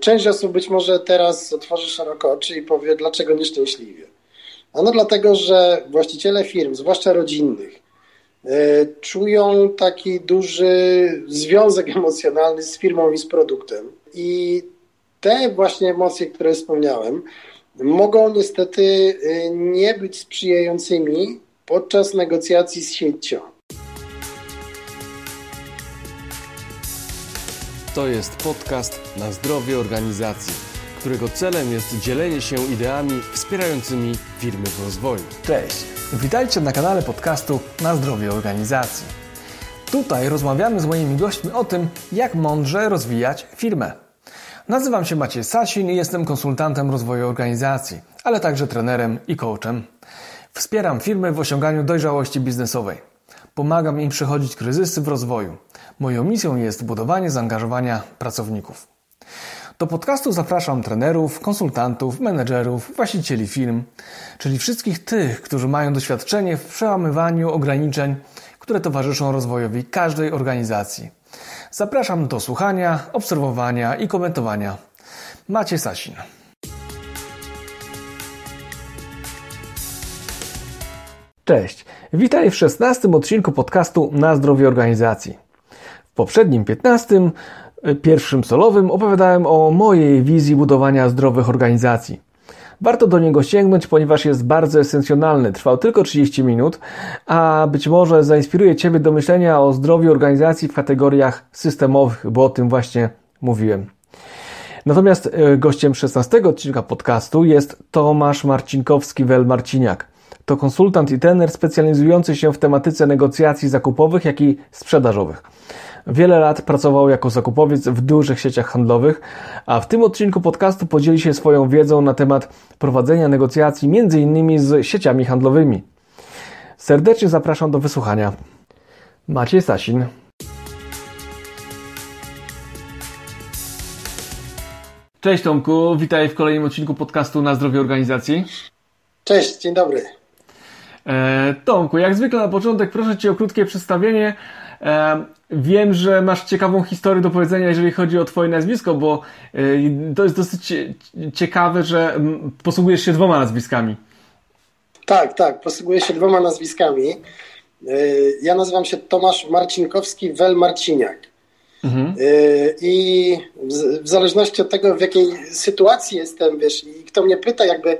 Część osób być może teraz otworzy szeroko oczy i powie, dlaczego nieszczęśliwie. Ano dlatego, że właściciele firm, zwłaszcza rodzinnych, e, czują taki duży związek emocjonalny z firmą i z produktem. I te właśnie emocje, które wspomniałem, mogą niestety e, nie być sprzyjającymi podczas negocjacji z siecią. To jest podcast na zdrowie organizacji, którego celem jest dzielenie się ideami wspierającymi firmy w rozwoju. Cześć, witajcie na kanale podcastu na zdrowie organizacji. Tutaj rozmawiamy z moimi gośćmi o tym, jak mądrze rozwijać firmę. Nazywam się Maciej Sasin i jestem konsultantem rozwoju organizacji, ale także trenerem i coachem. Wspieram firmy w osiąganiu dojrzałości biznesowej. Pomagam im przechodzić kryzysy w rozwoju. Moją misją jest budowanie zaangażowania pracowników. Do podcastu zapraszam trenerów, konsultantów, menedżerów, właścicieli firm, czyli wszystkich tych, którzy mają doświadczenie w przełamywaniu ograniczeń, które towarzyszą rozwojowi każdej organizacji. Zapraszam do słuchania, obserwowania i komentowania. Macie Sasin. Cześć, witaj w 16 odcinku podcastu Na zdrowie organizacji. W poprzednim 15, y, pierwszym solowym, opowiadałem o mojej wizji budowania zdrowych organizacji. Warto do niego sięgnąć, ponieważ jest bardzo esencjonalny. Trwał tylko 30 minut, a być może zainspiruje Ciebie do myślenia o zdrowiu organizacji w kategoriach systemowych, bo o tym właśnie mówiłem. Natomiast y, gościem 16 odcinka podcastu jest Tomasz Marcinkowski-Wel-Marciniak. To konsultant i trener specjalizujący się w tematyce negocjacji zakupowych, jak i sprzedażowych. Wiele lat pracował jako zakupowiec w dużych sieciach handlowych, a w tym odcinku podcastu podzieli się swoją wiedzą na temat prowadzenia negocjacji m.in. z sieciami handlowymi. Serdecznie zapraszam do wysłuchania. Maciej Sasin. Cześć Tomku, witaj w kolejnym odcinku podcastu na zdrowie organizacji. Cześć, dzień dobry. E, Tomku, jak zwykle na początek proszę Cię o krótkie przedstawienie. E, wiem, że masz ciekawą historię do powiedzenia, jeżeli chodzi o Twoje nazwisko, bo e, to jest dosyć ciekawe, że posługujesz się dwoma nazwiskami. Tak, tak, posługuję się dwoma nazwiskami. Ja nazywam się Tomasz Marcinkowski Wel Marciniak. Mhm. I w zależności od tego, w jakiej sytuacji jestem, wiesz, i kto mnie pyta, jakby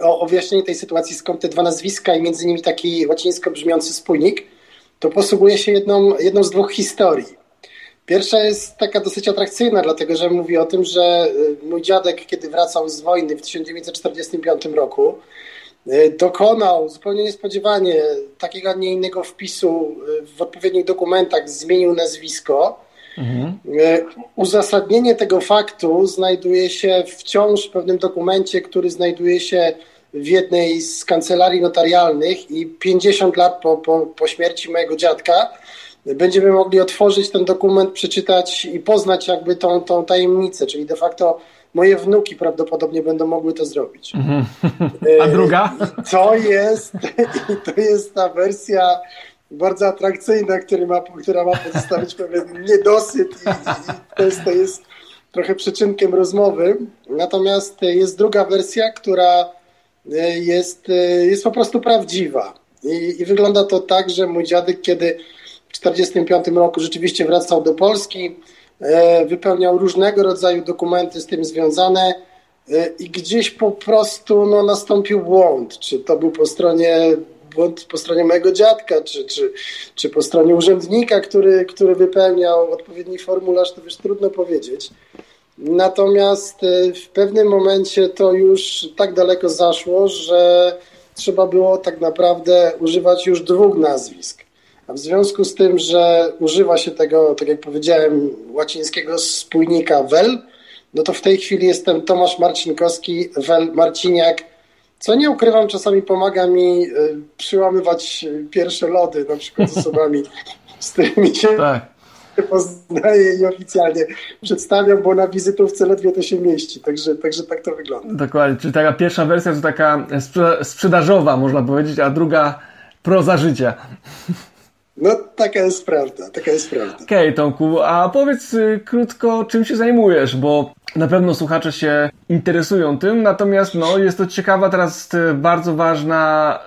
o, o wyjaśnienie tej sytuacji, skąd te dwa nazwiska i między nimi taki łacińsko brzmiący spójnik, to posługuje się jedną, jedną z dwóch historii. Pierwsza jest taka dosyć atrakcyjna, dlatego że mówi o tym, że y, mój dziadek, kiedy wracał z wojny w 1945 roku, y, dokonał zupełnie niespodziewanie takiego, a nie innego wpisu y, w odpowiednich dokumentach, zmienił nazwisko Mhm. Uzasadnienie tego faktu znajduje się wciąż w pewnym dokumencie, który znajduje się w jednej z kancelarii notarialnych i 50 lat po, po, po śmierci mojego dziadka będziemy mogli otworzyć ten dokument, przeczytać i poznać jakby tą, tą tajemnicę, czyli de facto moje wnuki prawdopodobnie będą mogły to zrobić. Mhm. A druga? To jest, to jest ta wersja bardzo atrakcyjna, który ma, która ma pozostawić pewien niedosyt i, i to, jest, to jest trochę przyczynkiem rozmowy. Natomiast jest druga wersja, która e, jest, e, jest po prostu prawdziwa. I, I, wygląda to tak, że mój dziadek, kiedy w 1945 roku rzeczywiście wracał do Polski, e, wypełniał różnego rodzaju dokumenty z tym związane i gdzieś po prostu no, nastąpił błąd. Czy to był po stronie błąd po stronie mojego dziadka, czy, czy, czy po stronie urzędnika, który, który wypełniał odpowiedni formularz, to już trudno powiedzieć. Natomiast e, w pewnym momencie to już tak daleko zaszło, że trzeba było tak naprawdę używać już dwóch nazwisk. A w związku z tym, że używa się tego, tak jak powiedziałem, łacińskiego spójnika wel, no to w tej chwili jestem Tomasz Marcinkowski, wel Marciniak, co nie ukrywam, czasami pomaga mi e, przyłamywać pierwsze lody, na przykład z osobami, z którymi się tak. poznaję i oficjalnie przedstawiam, bo na wizytówce ledwie to się mieści. Także, także tak to wygląda. Dokładnie, czyli taka pierwsza wersja to taka sprzedażowa, można powiedzieć, a druga proza życia. No, taka jest prawda, taka jest prawda. Okej, okay, Tomku, a powiedz y, krótko, czym się zajmujesz, bo na pewno słuchacze się interesują tym, natomiast no, jest to ciekawa teraz y, bardzo ważna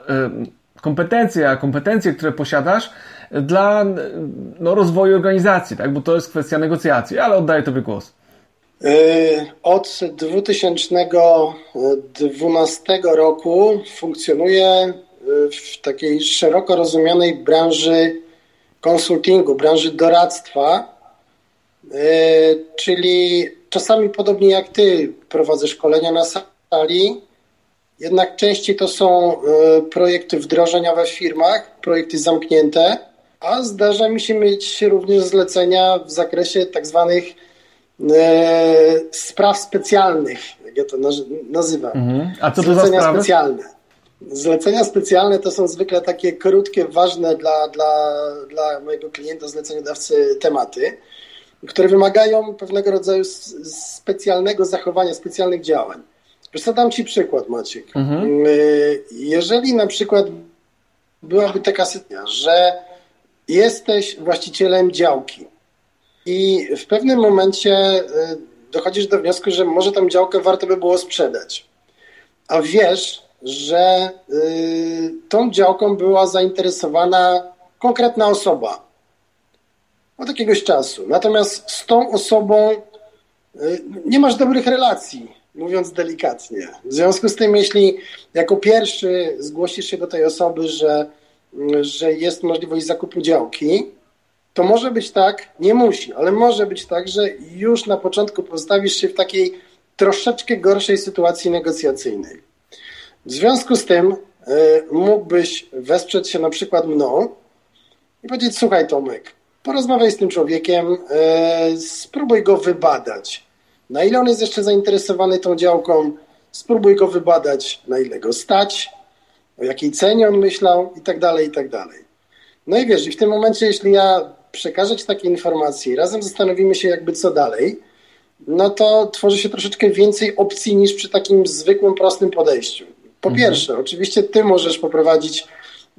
y, kompetencja, kompetencje, które posiadasz dla no, rozwoju organizacji, tak? bo to jest kwestia negocjacji, ale oddaję Tobie głos. Od 2012 roku funkcjonuję w takiej szeroko rozumianej branży konsultingu, branży doradztwa, e, czyli czasami podobnie jak ty prowadzę szkolenia na sali, jednak częściej to są e, projekty wdrożeniowe w firmach, projekty zamknięte, a zdarza mi się mieć również zlecenia w zakresie tak zwanych spraw specjalnych, jak ja to nazywam. Mhm. A co to zlecenia za sprawy? specjalne. Zlecenia specjalne to są zwykle takie krótkie, ważne dla, dla, dla mojego klienta, zleceniodawcy tematy, które wymagają pewnego rodzaju specjalnego zachowania, specjalnych działań. Wiesz co, dam Ci przykład, Maciek. Mhm. Y, jeżeli na przykład byłaby taka sytuacja, że jesteś właścicielem działki i w pewnym momencie y, dochodzisz do wniosku, że może tą działkę warto by było sprzedać, a wiesz, że y, tą działką była zainteresowana konkretna osoba od jakiegoś czasu. Natomiast z tą osobą y, nie masz dobrych relacji, mówiąc delikatnie. W związku z tym, jeśli jako pierwszy zgłosisz się do tej osoby, że, że jest możliwość zakupu działki, to może być tak, nie musi, ale może być tak, że już na początku postawisz się w takiej troszeczkę gorszej sytuacji negocjacyjnej. W związku z tym y, mógłbyś wesprzeć się na przykład mną i powiedzieć: Słuchaj, Tomek, porozmawiaj z tym człowiekiem, y, spróbuj go wybadać. Na ile on jest jeszcze zainteresowany tą działką, spróbuj go wybadać, na ile go stać, o jakiej cenie on myślał i tak dalej, i tak dalej. No i wiesz, i w tym momencie, jeśli ja przekażę Ci takie informacje i razem zastanowimy się, jakby co dalej, no to tworzy się troszeczkę więcej opcji niż przy takim zwykłym, prostym podejściu. Po mhm. pierwsze, oczywiście ty możesz poprowadzić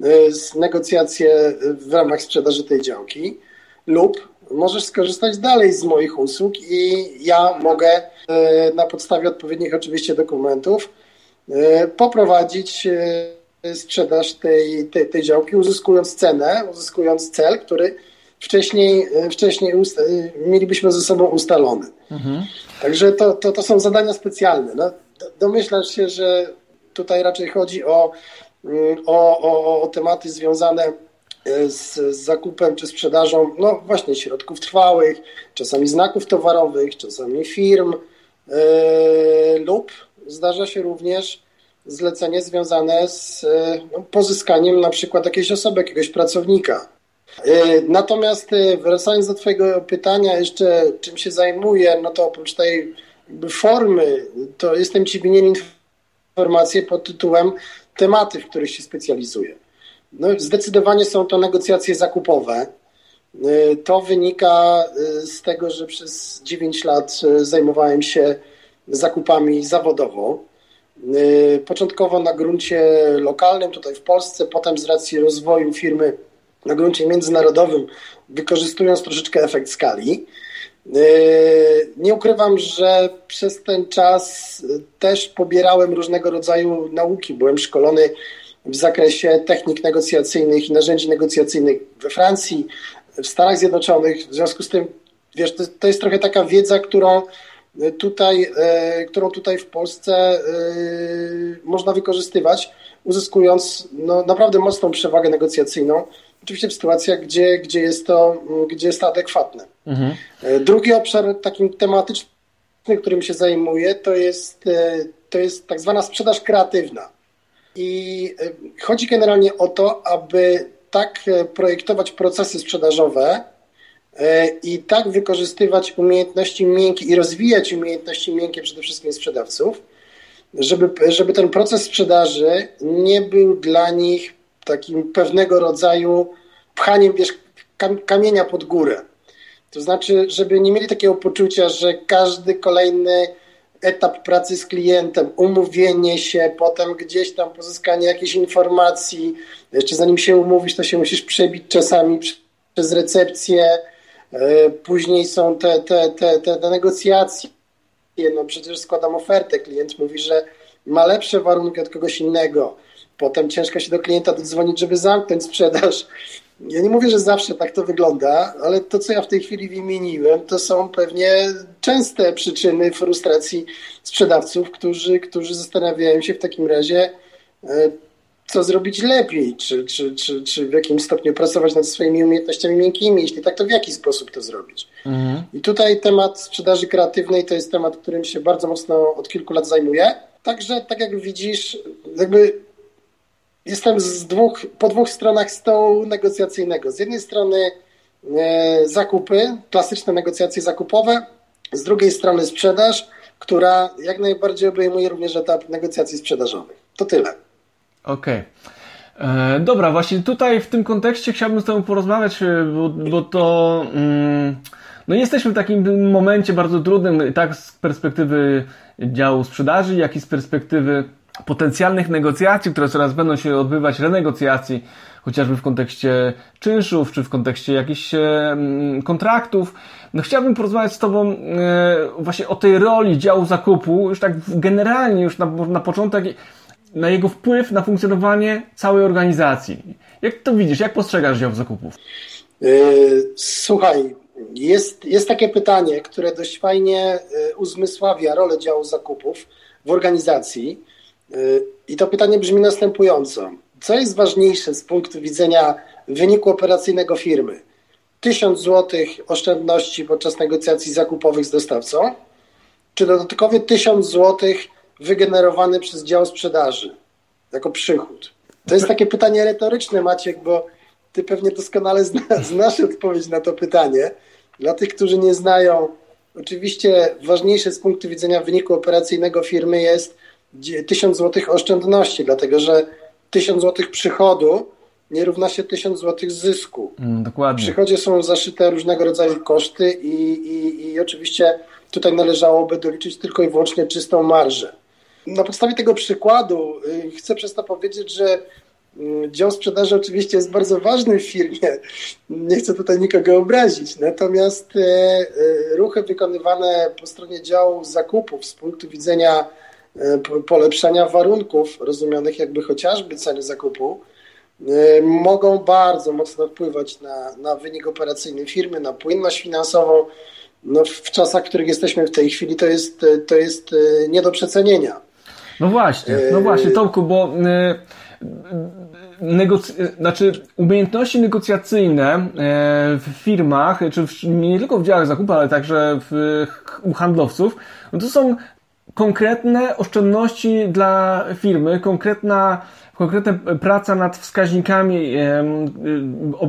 y, negocjacje w ramach sprzedaży tej działki lub możesz skorzystać dalej z moich usług i ja mogę y, na podstawie odpowiednich oczywiście dokumentów y, poprowadzić sprzedaż tej, tej, tej działki, uzyskując cenę, uzyskując cel, który wcześniej, wcześniej mielibyśmy ze sobą ustalony. Mhm. Także to, to, to są zadania specjalne. No, domyślasz się, że Tutaj raczej chodzi o, o, o, o tematy związane e, z, z zakupem czy sprzedażą, no właśnie środków trwałych, czasami znaków towarowych, czasami firm yy, lub zdarza się również zlecenie związane z no, pozyskaniem na przykład jakiejś osoby, jakiegoś pracownika. Natomiast wracając do Twojego pytania jeszcze, czym się zajmuję, no to oprócz tej formy, to jestem Ci winien informacje pod tytułem tematy, w których się specjalizuję. No, zdecydowanie są to negocjacje zakupowe. Y, to wynika y, z tego, że przez 9 lat y, zajmowałem się zakupami zawodowo. Początkowo na gruncie lokalnym tutaj w Polsce, potem z racji rozwoju firmy na gruncie międzynarodowym, wykorzystując troszeczkę efekt skali. Yy, nie ukrywam, że przez ten czas też pobierałem różnego rodzaju nauki. Byłem szkolony w zakresie technik negocjacyjnych i narzędzi negocjacyjnych we Francji, w Stanach Zjednoczonych. W związku z tym, wiesz, to, to jest trochę taka wiedza, którą tutaj, yy, którą tutaj w Polsce można wykorzystywać, uzyskując no, naprawdę mocną przewagę negocjacyjną oczywiście w sytuacjach, gdzie, gdzie, jest, to, gdzie jest to adekwatne. Mhm. E, drugi obszar takim tematycznym, którym się zajmuję, to jest, e, to jest tak zwana sprzedaż kreatywna. I e, chodzi generalnie o to, aby tak projektować procesy sprzedażowe i tak wykorzystywać umiejętności miękkie i rozwijać umiejętności miękkie przede wszystkim sprzedawców, żeby, żeby ten proces sprzedaży nie był dla nich takim pewnego rodzaju pchaniem wiesz, kamienia pod górę. To znaczy, żeby nie mieli takiego poczucia, że każdy kolejny etap pracy z klientem, umówienie się, potem gdzieś tam pozyskanie jakiejś informacji. Jeszcze zanim się umówisz, to się musisz przebić czasami przez recepcję. E, później są te, te, te, te, te negocjacje. No przecież składam ofertę, klient mówi, że ma lepsze warunki od kogoś innego. Potem ciężko się do klienta dodzwonić, żeby zamknąć sprzedaż. Ja nie mówię, że zawsze tak to wygląda, ale to, co ja w tej chwili wymieniłem, to są pewnie częste przyczyny frustracji sprzedawców, którzy, którzy zastanawiają się w takim razie, e, co zrobić lepiej, czy, czy, czy, czy w jakim stopniu pracować nad swoimi umiejętnościami miękkimi, jeśli tak, to w jaki sposób to zrobić. Mhm. I tutaj temat sprzedaży kreatywnej to jest temat, którym się bardzo mocno od kilku lat zajmuję. Także, tak jak widzisz, jakby jestem z dwóch, po dwóch stronach stołu negocjacyjnego. Z jednej strony e, zakupy, klasyczne negocjacje zakupowe, z drugiej strony sprzedaż, która jak najbardziej obejmuje również etap negocjacji sprzedażowych. To tyle. Okej. Okay. E, dobra, właśnie tutaj w tym kontekście chciałbym z Tobą porozmawiać, e, bo, bo to. Mm, no jesteśmy w takim momencie bardzo trudnym, tak z perspektywy działu sprzedaży, jak i z perspektywy potencjalnych negocjacji, które coraz będą się odbywać, renegocjacji, chociażby w kontekście czynszów, czy w kontekście jakichś e, kontraktów. No chciałbym porozmawiać z Tobą e, właśnie o tej roli działu zakupu, już tak generalnie, już na, na początek, na jego wpływ na funkcjonowanie całej organizacji. Jak to widzisz, jak postrzegasz dział zakupów? E, słuchaj, jest, jest takie pytanie, które dość fajnie uzmysławia rolę działu zakupów w organizacji. I to pytanie brzmi następująco. Co jest ważniejsze z punktu widzenia wyniku operacyjnego firmy? 1000 zł oszczędności podczas negocjacji zakupowych z dostawcą, czy dodatkowy 1000 zł wygenerowany przez dział sprzedaży jako przychód? To jest takie pytanie retoryczne, Maciek, bo ty pewnie doskonale zna, znasz odpowiedź na to pytanie. Dla tych, którzy nie znają, oczywiście ważniejsze z punktu widzenia wyniku operacyjnego firmy jest 1000 zł oszczędności, dlatego że 1000 zł przychodu nie równa się 1000 zł zysku. Mm, dokładnie. W przychodzie są zaszyte różnego rodzaju koszty i, i, i oczywiście tutaj należałoby doliczyć tylko i wyłącznie czystą marżę. Na podstawie tego przykładu y, chcę przez to powiedzieć, że mm, dział sprzedaży oczywiście jest bardzo ważny w firmie. Nie chcę tutaj nikogo obrazić. Natomiast e, e, ruchy wykonywane po stronie działu zakupów z punktu widzenia polepszenia warunków rozumianych jakby chociażby ceny zakupu e, mogą bardzo mocno wpływać na, na wynik operacyjny firmy, na płynność finansową. No, w czasach, w których jesteśmy w tej chwili, to jest, to jest e, nie do przecenienia. No właśnie, no właśnie, Tomku, bo negoc- znaczy umiejętności negocjacyjne w firmach, czy nie tylko w działach zakupu, ale także w, u handlowców, no to są konkretne oszczędności dla firmy, konkretna, konkretna praca nad wskaźnikami,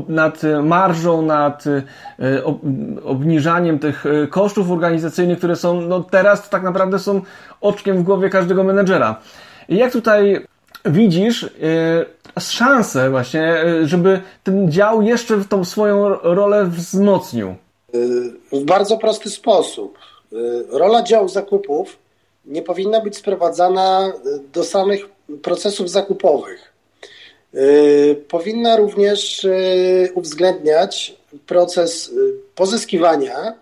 nad marżą, nad e, obniżaniem tych e, kosztów organizacyjnych, które są, no teraz tak naprawdę są oczkiem w głowie każdego menedżera. Jak tutaj widzisz e, szansę właśnie, żeby ten dział jeszcze w tą swoją rolę wzmocnił? W bardzo prosty sposób. Rola działu zakupów nie powinna być sprowadzana y, do samych procesów zakupowych. Y, powinna również y, uwzględniać proces pozyskiwania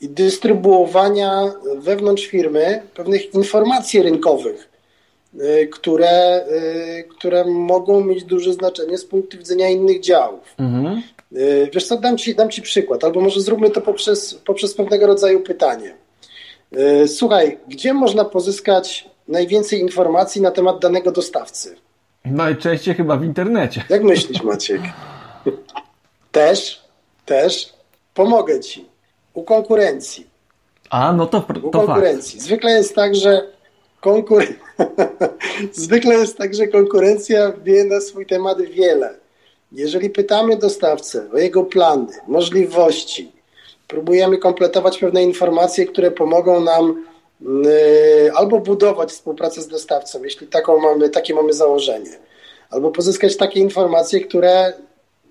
i dystrybuowania wewnątrz firmy pewnych informacji rynkowych, które, które mogą mieć duże znaczenie z punktu widzenia innych działów. Mhm. Wiesz co, dam ci, dam ci przykład, albo może zróbmy to poprzez, poprzez pewnego rodzaju pytanie. E, słuchaj, gdzie można pozyskać najwięcej informacji na temat danego dostawcy? Najczęściej chyba w internecie. Jak myślisz, Maciek? Też, też. Pomogę ci. U konkurencji. A, no to, to U konkurencji. Fakt. Zwykle jest tak, że konkur... Zwykle jest tak, że konkurencja wie na swój temat wiele. Jeżeli pytamy dostawcę o jego plany, możliwości, próbujemy kompletować pewne informacje, które pomogą nam y, albo budować współpracę z dostawcą, jeśli taką mamy, takie mamy założenie, albo pozyskać takie informacje, które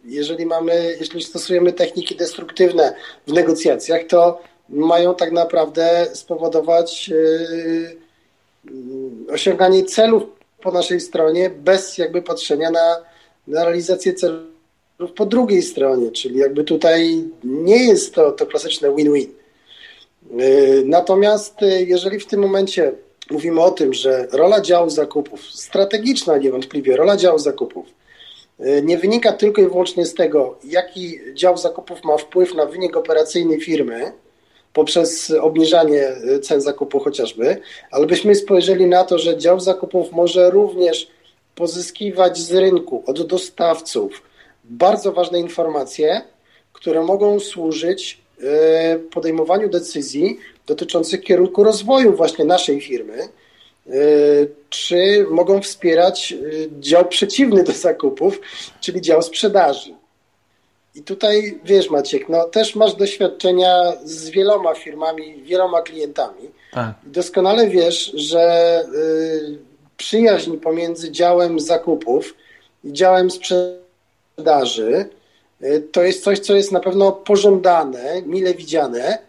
jeżeli mamy, jeśli stosujemy techniki destruktywne w negocjacjach, to mają tak naprawdę spowodować osiąganie celów po naszej stronie bez jakby patrzenia na, na realizację celów po drugiej stronie, czyli jakby tutaj nie jest to, to klasyczne win-win. Natomiast jeżeli w tym momencie mówimy o tym, że rola działu zakupów, strategiczna niewątpliwie rola działu zakupów, y, nie wynika tylko i wyłącznie z tego, jaki dział zakupów ma wpływ na wynik operacyjny firmy poprzez obniżanie y, cen zakupu chociażby, ale byśmy spojrzeli na to, że dział zakupów może również pozyskiwać z rynku, od dostawców bardzo ważne informacje, które mogą służyć y, podejmowaniu decyzji dotyczących kierunku rozwoju właśnie naszej firmy, e, czy mogą wspierać e, dział przeciwny do zakupów, czyli dział sprzedaży. I tutaj wiesz, Maciek, no też masz doświadczenia z wieloma firmami, wieloma klientami. Tak. Doskonale wiesz, że e, przyjaźń pomiędzy działem zakupów i działem sprzedaży to jest coś, co jest na pewno pożądane, mile widziane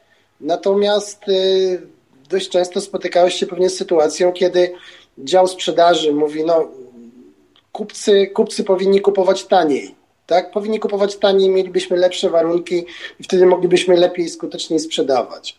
Natomiast y, dość często spotykałeś się pewnie z sytuacją, kiedy dział sprzedaży mówi, no kupcy, kupcy powinni kupować taniej. Tak? Powinni kupować taniej, mielibyśmy lepsze warunki i wtedy moglibyśmy lepiej i skuteczniej sprzedawać.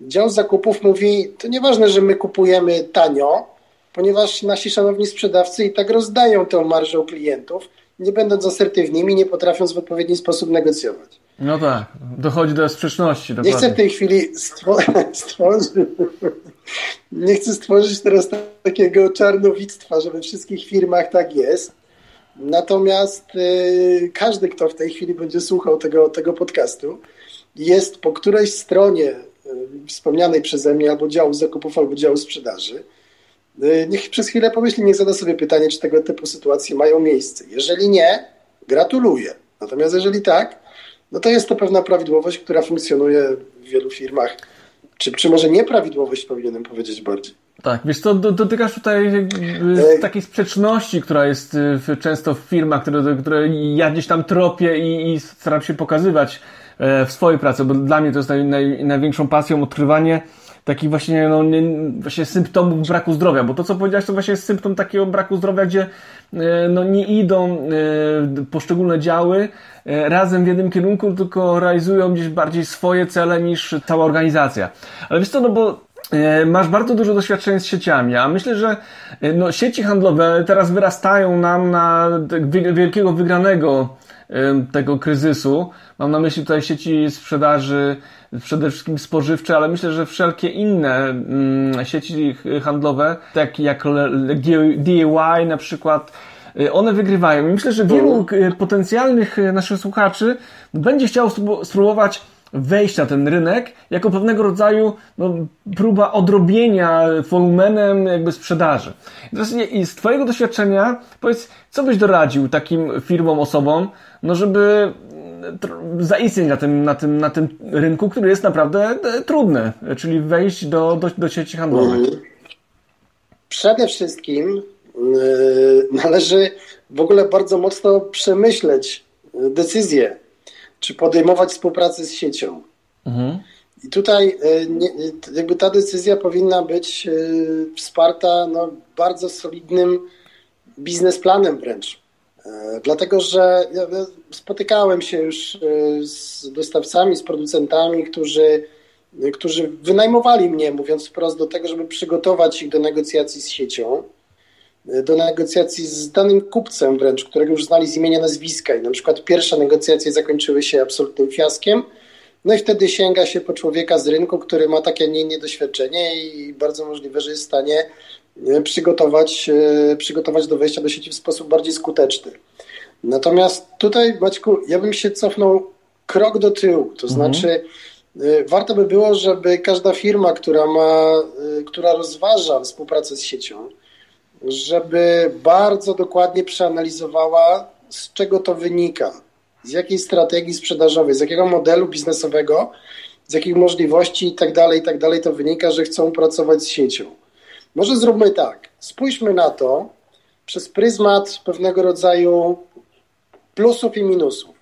Dział zakupów mówi, to nieważne, że my kupujemy tanio, ponieważ nasi szanowni sprzedawcy i tak rozdają tę marżę u klientów, nie będąc asertywnymi, nie potrafiąc w odpowiedni sposób negocjować. No tak, dochodzi do sprzeczności. Dokładnie. Nie chcę w tej chwili stworzyć, nie chcę stworzyć teraz takiego czarnowictwa, że we wszystkich firmach tak jest. Natomiast y, każdy, kto w tej chwili będzie słuchał tego, tego podcastu, jest po którejś stronie y, wspomnianej przeze mnie albo działu zakupów, albo działu sprzedaży. Y, niech przez chwilę pomyśli, niech zada sobie pytanie, czy tego typu sytuacje mają miejsce. Jeżeli nie, gratuluję. Natomiast jeżeli tak, no to jest to pewna prawidłowość, która funkcjonuje w wielu firmach. Czy, czy może nieprawidłowość powinienem powiedzieć bardziej? Tak, wiesz co, dotykasz tutaj e, takiej sprzeczności, która jest często w firmach, które, które ja gdzieś tam tropię i, i staram się pokazywać e, w swojej pracy, bo dla mnie to jest naj, naj, największą pasją odkrywanie takich właśnie, no, nie, właśnie symptomów braku zdrowia, bo to, co powiedziałeś, to właśnie jest symptom takiego braku zdrowia, gdzie e, no, nie idą e, poszczególne działy e, razem w jednym kierunku, tylko realizują gdzieś bardziej swoje cele niż cała organizacja. Ale wiesz co, no bo masz bardzo dużo doświadczenia z sieciami, a myślę, że no, sieci handlowe teraz wyrastają nam na wielkiego wygranego tego kryzysu. Mam na myśli tutaj sieci sprzedaży, przede wszystkim spożywcze, ale myślę, że wszelkie inne mm, sieci handlowe, takie jak DIY na przykład, y, one wygrywają. I myślę, że wielu y, potencjalnych y, naszych słuchaczy będzie chciało spróbować wejść na ten rynek jako pewnego rodzaju no, próba odrobienia wolumenem jakby sprzedaży. I z Twojego doświadczenia powiedz, co byś doradził takim firmom, osobom, no żeby zaistnieć na tym, na, tym, na tym rynku, który jest naprawdę e, trudny, czyli wejść do, do, do sieci handlowych? Mhm. Przede wszystkim yy, należy w ogóle bardzo mocno przemyśleć decyzję, czy podejmować współpracę z siecią. Mhm. I tutaj nie, jakby ta decyzja powinna być wsparta no, bardzo solidnym biznesplanem wręcz. E, dlatego, że spotykałem się już e, z dostawcami, z producentami, którzy, którzy wynajmowali mnie, mówiąc wprost, do tego, żeby przygotować ich do negocjacji z siecią, e, do negocjacji z danym kupcem wręcz, którego już znali z imienia nazwiska. I na przykład pierwsze negocjacje zakończyły się absolutnym fiaskiem. No i wtedy sięga się po człowieka z rynku, który ma takie, nie doświadczenie i bardzo możliwe, że jest w stanie przygotować, e, przygotować do wejścia do sieci w sposób bardziej skuteczny. Natomiast tutaj, Maćku, ja bym się cofnął krok do tyłu. To mhm. znaczy, e, warto by było, żeby każda firma, która ma, e, która rozważa współpracę z siecią, żeby bardzo dokładnie przeanalizowała, z czego to wynika, z jakiej strategii sprzedażowej, z jakiego modelu biznesowego, z jakich możliwości i tak dalej, i tak dalej to wynika, że chcą pracować z siecią. Może zróbmy tak. Spójrzmy na to przez pryzmat pewnego rodzaju plusów i minusów.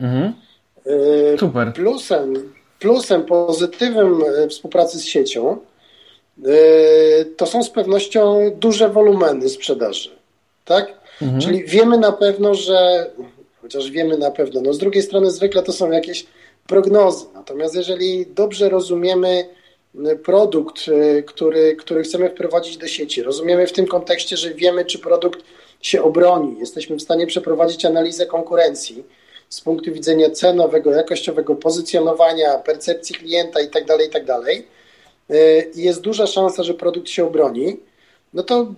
Mhm. E, Super. Plusem, plusem pozytywem współpracy z siecią to są z pewnością duże wolumeny sprzedaży. Tak? Mhm. Czyli wiemy na pewno, że chociaż wiemy na pewno, no z drugiej strony zwykle to są jakieś prognozy. Natomiast jeżeli dobrze rozumiemy produkt, który, który chcemy wprowadzić do sieci, rozumiemy w tym kontekście, że wiemy, czy produkt się obroni, jesteśmy w stanie przeprowadzić analizę konkurencji z punktu widzenia cenowego, jakościowego, pozycjonowania, percepcji klienta itd., tak itd., tak y, i jest duża szansa, że produkt się obroni, no to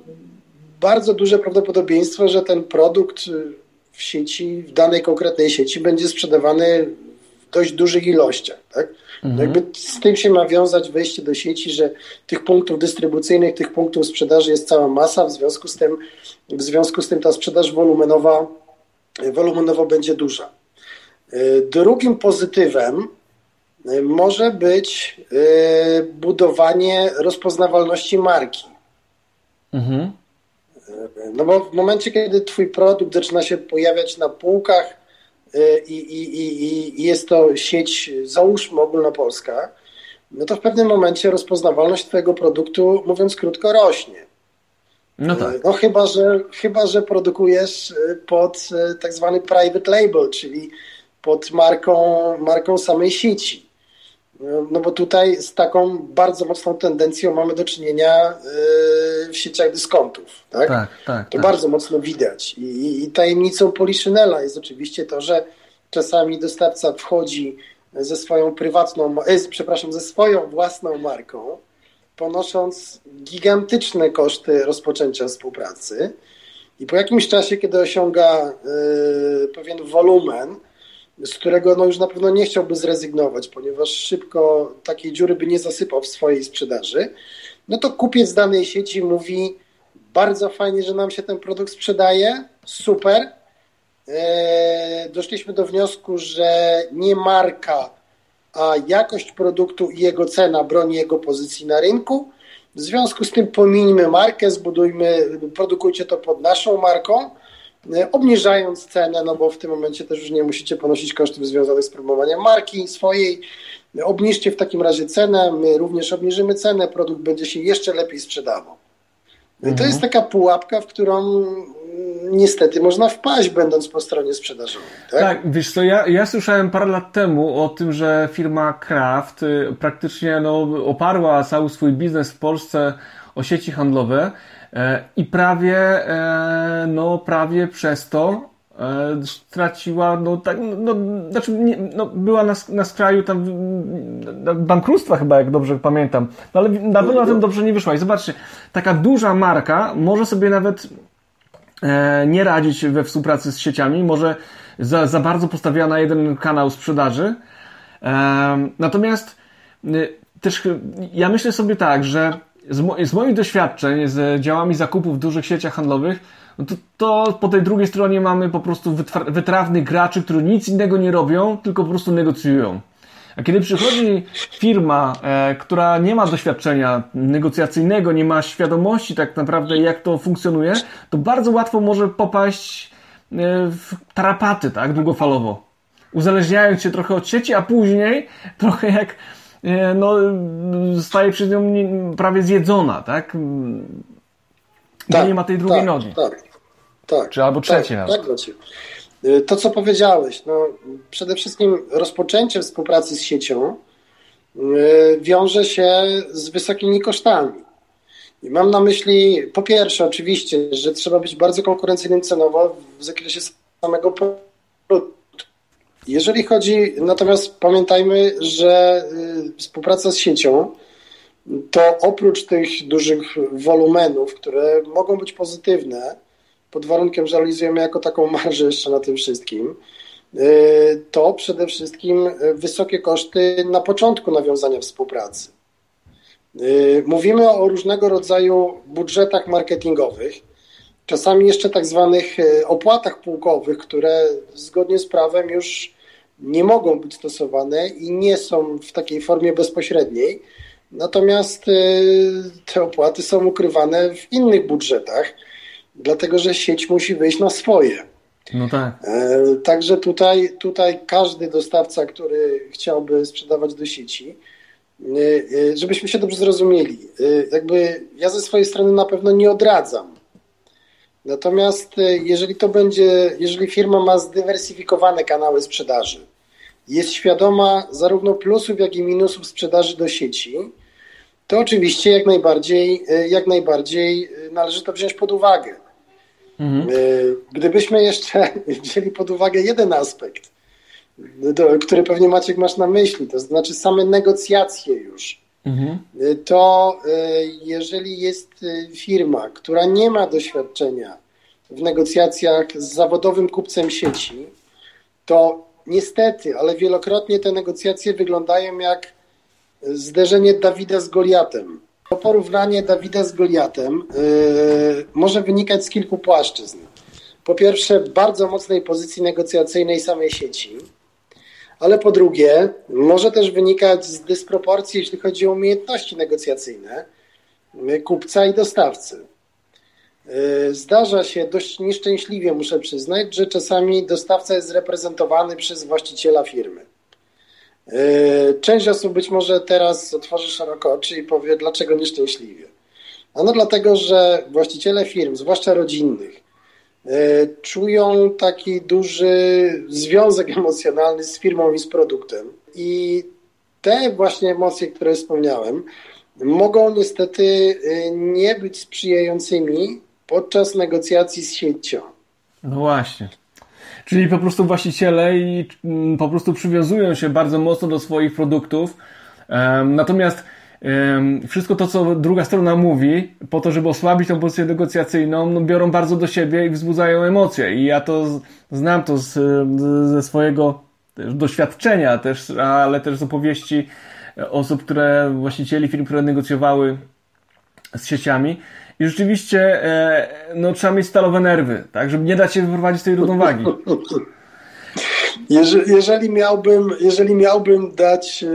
bardzo duże prawdopodobieństwo, że ten produkt w sieci, w danej konkretnej sieci będzie sprzedawany w dość dużych ilościach. Tak? No mhm. jakby z tym się ma wiązać wejście do sieci, że tych punktów dystrybucyjnych, tych punktów sprzedaży jest cała masa, w związku z tym, w związku z tym ta sprzedaż wolumenowa, wolumenowo będzie duża. Drugim pozytywem może być e, budowanie rozpoznawalności marki. Mhm. No bo w momencie, kiedy twój produkt zaczyna się pojawiać na półkach i, i, i, i jest to sieć, załóżmy ogólnopolska, no to w pewnym momencie rozpoznawalność twojego produktu, mówiąc krótko, rośnie. No tak. No chyba, że, chyba, że produkujesz y, pod y, tak zwany private label, czyli pod marką, marką samej sieci. No bo tutaj z taką bardzo mocną tendencją mamy do czynienia yy, w sieciach dyskontów. Tak? tak, tak to tak. bardzo mocno widać. I, I tajemnicą Poliszynela jest oczywiście to, że czasami dostawca wchodzi ze swoją prywatną, e, przepraszam, ze swoją własną marką, ponosząc gigantyczne koszty rozpoczęcia współpracy i po jakimś czasie, kiedy osiąga yy, pewien wolumen, z którego no już na pewno nie chciałby zrezygnować, ponieważ szybko takiej dziury by nie zasypał w swojej sprzedaży, no to kupiec danej sieci mówi bardzo fajnie, że nam się ten produkt sprzedaje, super. Eee, doszliśmy do wniosku, że nie marka, a jakość produktu i jego cena broni jego pozycji na rynku. W związku z tym pominijmy markę, zbudujmy, produkujcie to pod naszą marką E, obniżając cenę, no bo w tym momencie też już nie musicie ponosić kosztów związanych z promowaniem marki swojej. Obniżcie w takim razie cenę, my również obniżymy cenę, produkt będzie się jeszcze lepiej sprzedawał. Mhm. To jest taka pułapka, w którą niestety można wpaść, będąc po stronie sprzedażowej. Tak, tak wiesz co, ja, ja słyszałem parę lat temu o tym, że firma Kraft y, praktycznie no, oparła cały swój biznes w Polsce o sieci handlowe E, I prawie, e, no, prawie przez to e, straciła, no tak, no, znaczy nie, no, była na, na skraju tam bankructwa chyba, jak dobrze pamiętam, no, ale na pewno na tym dobrze nie wyszła. I zobaczcie, taka duża marka może sobie nawet e, nie radzić we współpracy z sieciami, może za, za bardzo postawiła na jeden kanał sprzedaży. E, natomiast e, też ja myślę sobie tak, że z, mo z moich doświadczeń z działami zakupów w dużych sieciach handlowych, no to, to po tej drugiej stronie mamy po prostu wytrawnych graczy, którzy nic innego nie robią, tylko po prostu negocjują. A kiedy przychodzi firma, e, która nie ma doświadczenia negocjacyjnego, nie ma świadomości tak naprawdę, jak to funkcjonuje, to bardzo łatwo może popaść e, w tarapaty, tak, długofalowo. Uzależniając się trochę od sieci, a później trochę jak no, zostaje przez nią prawie zjedzona, tak? tak nie ma tej drugiej tak, nogi. Tak, tak. Czy albo trzeciej tak, nawet. Tak, e, to, co powiedziałeś, no, przede wszystkim rozpoczęcie współpracy z siecią e, wiąże się z wysokimi kosztami. I mam na myśli, po pierwsze, oczywiście, że trzeba być bardzo konkurencyjnym cenowo w zakresie samego produktu jeżeli chodzi, natomiast pamiętajmy, że y, współpraca z siecią to oprócz tych dużych wolumenów, które mogą być pozytywne, pod warunkiem, że realizujemy jako taką marżę jeszcze na tym wszystkim, y, to przede wszystkim wysokie koszty na początku nawiązania współpracy. Y, mówimy o różnego rodzaju budżetach marketingowych, czasami jeszcze tak zwanych opłatach półkowych, które zgodnie z prawem już nie mogą być stosowane i nie są w takiej formie bezpośredniej. Natomiast y, te opłaty są ukrywane w innych budżetach, dlatego że sieć musi wyjść na swoje. No tak. Także tutaj, tutaj każdy dostawca, który chciałby sprzedawać do sieci, żebyśmy się dobrze zrozumieli, jakby ja ze swojej strony na pewno nie odradzam Natomiast e, jeżeli to będzie, jeżeli firma ma zdywersyfikowane kanały sprzedaży, jest świadoma zarówno plusów, jak i minusów sprzedaży do sieci, to oczywiście jak najbardziej, e, jak najbardziej e, należy to wziąć pod uwagę. Mhm. Gdybyśmy jeszcze wzięli pod uwagę jeden aspekt, który pewnie Maciek masz na myśli, to znaczy same negocjacje już, mhm. to jeżeli jest firma, która nie ma doświadczenia w negocjacjach z zawodowym kupcem sieci, to niestety, ale wielokrotnie te negocjacje wyglądają jak zderzenie Dawida z Goliatem. To porównanie Dawida z Goliatem yy, może wynikać z kilku płaszczyzn. Po pierwsze, bardzo mocnej pozycji negocjacyjnej samej sieci, ale po drugie, może też wynikać z dysproporcji, jeśli chodzi o umiejętności negocjacyjne kupca i dostawcy. E, zdarza się dość nieszczęśliwie, muszę przyznać, że czasami dostawca jest reprezentowany przez właściciela firmy. E, część osób być może teraz otworzy szeroko oczy i powie, dlaczego nieszczęśliwie. Ano dlatego, że właściciele firm, zwłaszcza rodzinnych, czują taki duży związek emocjonalny z firmą i z produktem. I te właśnie emocje, które wspomniałem, mogą niestety nie być sprzyjającymi podczas negocjacji z siecią. No właśnie. Czyli po prostu właściciele i mm, po prostu przywiązują się bardzo mocno do swoich produktów. Natomiast wszystko to, co druga strona mówi, po to, żeby osłabić tą pozycję negocjacyjną, no biorą bardzo do siebie i wzbudzają emocje. I ja to znam to z, ze swojego doświadczenia też, ale też z opowieści osób, które, właścicieli firm, które negocjowały z sieciami, i rzeczywiście e, no, trzeba mieć stalowe nerwy, tak, żeby nie dać się wyprowadzić z tej równowagi. Jeżeli, jeżeli, miałbym, jeżeli miałbym dać yy,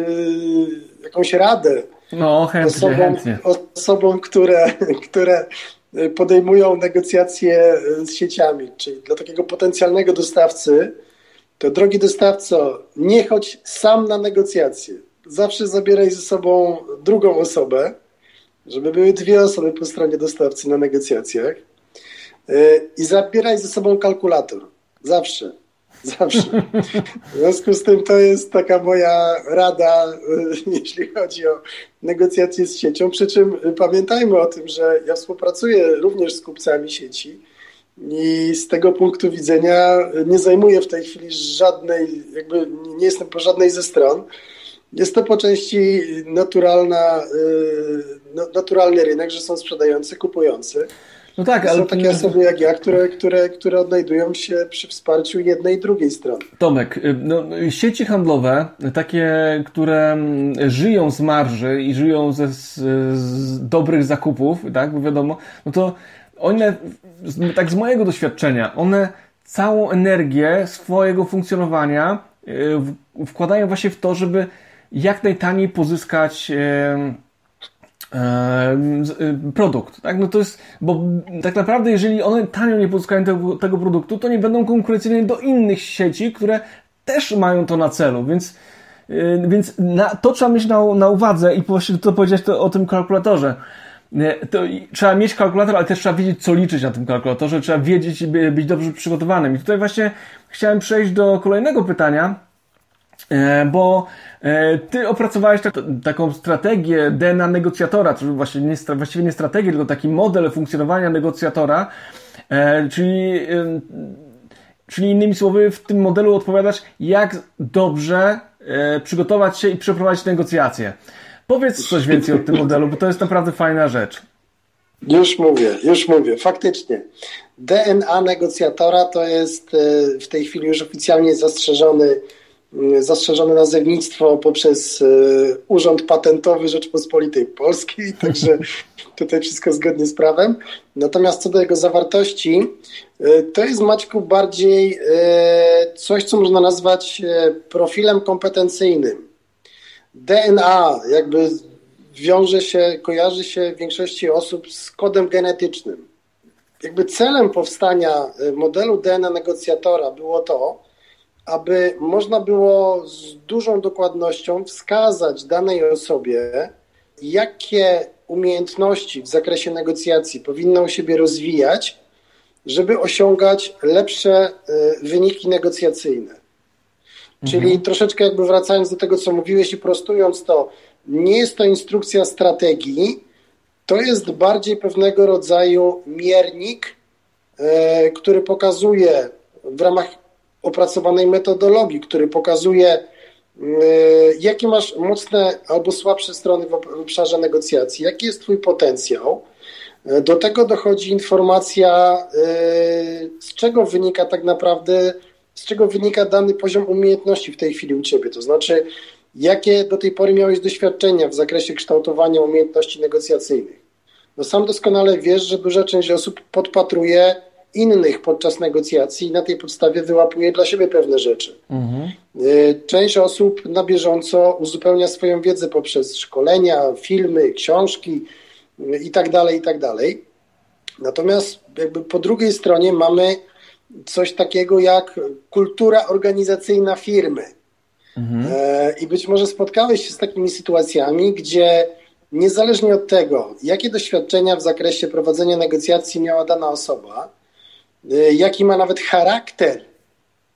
jakąś radę no, chętnie, osobom, chętnie. osobom które, które podejmują negocjacje z sieciami, czyli dla takiego potencjalnego dostawcy, to drogi dostawco, nie chodź sam na negocjacje. Zawsze zabieraj ze sobą drugą osobę, żeby były dwie osoby po stronie dostawcy na negocjacjach e, i zabieraj ze sobą kalkulator. Zawsze. Zawsze. W związku z tym to jest taka moja rada, jeśli chodzi o negocjacje z siecią. Przy czym pamiętajmy o tym, że ja współpracuję również z kupcami sieci i z tego punktu widzenia nie zajmuję w tej chwili żadnej, jakby nie jestem po żadnej ze stron. Jest to po części naturalna, y, no, naturalny rynek, że są sprzedający, kupujący. No tak, ale... Są takie osoby jak ja, które, które, które odnajdują się przy wsparciu jednej i drugiej strony. Tomek, y, no, sieci handlowe, takie, które mm, żyją z marży i żyją ze, z, z dobrych zakupów, tak, bo wiadomo, no to one, tak z mojego doświadczenia, one całą energię swojego funkcjonowania y, wkładają właśnie w to, żeby jak najtaniej pozyskać produkt, tak? No to jest, bo tak naprawdę jeżeli one tanio nie pozyskają tego, tego produktu, to nie będą konkurencyjne do innych sieci, które też mają to na celu, więc e, więc na, to trzeba mieć na, na uwadze i właśnie to powiedziałeś to, o tym kalkulatorze. To trzeba mieć kalkulator, ale też trzeba wiedzieć, co liczyć na tym kalkulatorze, trzeba wiedzieć, być dobrze przygotowanym. I tutaj właśnie chciałem przejść do kolejnego pytania, bo E, ty opracowałeś tak, taką strategię DNA negocjatora, czyli właśnie nie, właściwie nie strategię, tylko taki model funkcjonowania negocjatora, e, czyli, czyli innymi słowy w tym modelu odpowiadasz, jak dobrze e, przygotować się i przeprowadzić negocjacje. Powiedz coś więcej o tym modelu, bo to jest naprawdę fajna rzecz. Już mówię, już mówię. Faktycznie. DNA negocjatora to jest w tej chwili już oficjalnie zastrzeżony zastrzeżone nazewnictwo poprzez y, Urząd Patentowy Rzeczpospolitej Polskiej, także tutaj wszystko zgodnie z prawem. Natomiast co do jego zawartości, y, to jest Maćku bardziej coś, co można nazwać profilem kompetencyjnym. DNA jakby wiąże się, kojarzy się w większości osób z kodem genetycznym. jakby celem powstania y, modelu DNA negocjatora było to, aby można było z dużą dokładnością wskazać danej osobie, jakie umiejętności w zakresie negocjacji powinna u siebie rozwijać, żeby osiągać lepsze y, wyniki negocjacyjne. Czyli mhm. troszeczkę jakby wracając do tego, co mówiłeś i prostując to, nie jest to instrukcja strategii, to jest bardziej pewnego rodzaju miernik, e, który pokazuje w ramach opracowanej metodologii, który pokazuje, e, jakie masz mocne albo słabsze strony w obszarze negocjacji, jaki jest Twój potencjał. E, do tego dochodzi informacja, z czego wynika tak naprawdę, z czego wynika dany poziom umiejętności w tej chwili u Ciebie. To znaczy, Jakie do tej pory miałeś doświadczenia w zakresie kształtowania umiejętności negocjacyjnych? No sam doskonale wiesz, że duża część osób podpatruje innych podczas negocjacji i na tej podstawie wyłapuje dla siebie pewne rzeczy. Mhm. Y, część osób na bieżąco uzupełnia swoją wiedzę poprzez szkolenia, filmy, książki itd., tak itd. Tak Natomiast jakby po drugiej stronie mamy coś takiego jak kultura organizacyjna firmy. Mhm. E, I być może spotkałeś się z takimi sytuacjami, gdzie niezależnie od tego, jakie doświadczenia w zakresie prowadzenia negocjacji miała dana osoba, e, jaki ma nawet charakter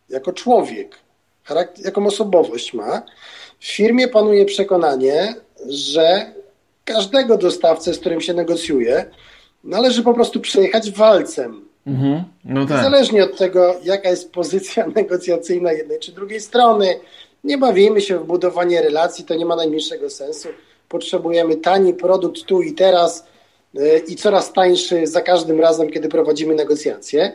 jako człowiek, charakter, jaką osobowość ma, w firmie panuje przekonanie, że każdego dostawcę, z którym się negocjuje, należy po prostu przejechać walcem. Mhm. No tak. Niezależnie od tego, jaka jest pozycja negocjacyjna jednej czy drugiej strony, nie bawimy się w budowanie relacji, to nie ma najmniejszego sensu. Potrzebujemy tani produkt tu i teraz i coraz tańszy za każdym razem, kiedy prowadzimy negocjacje.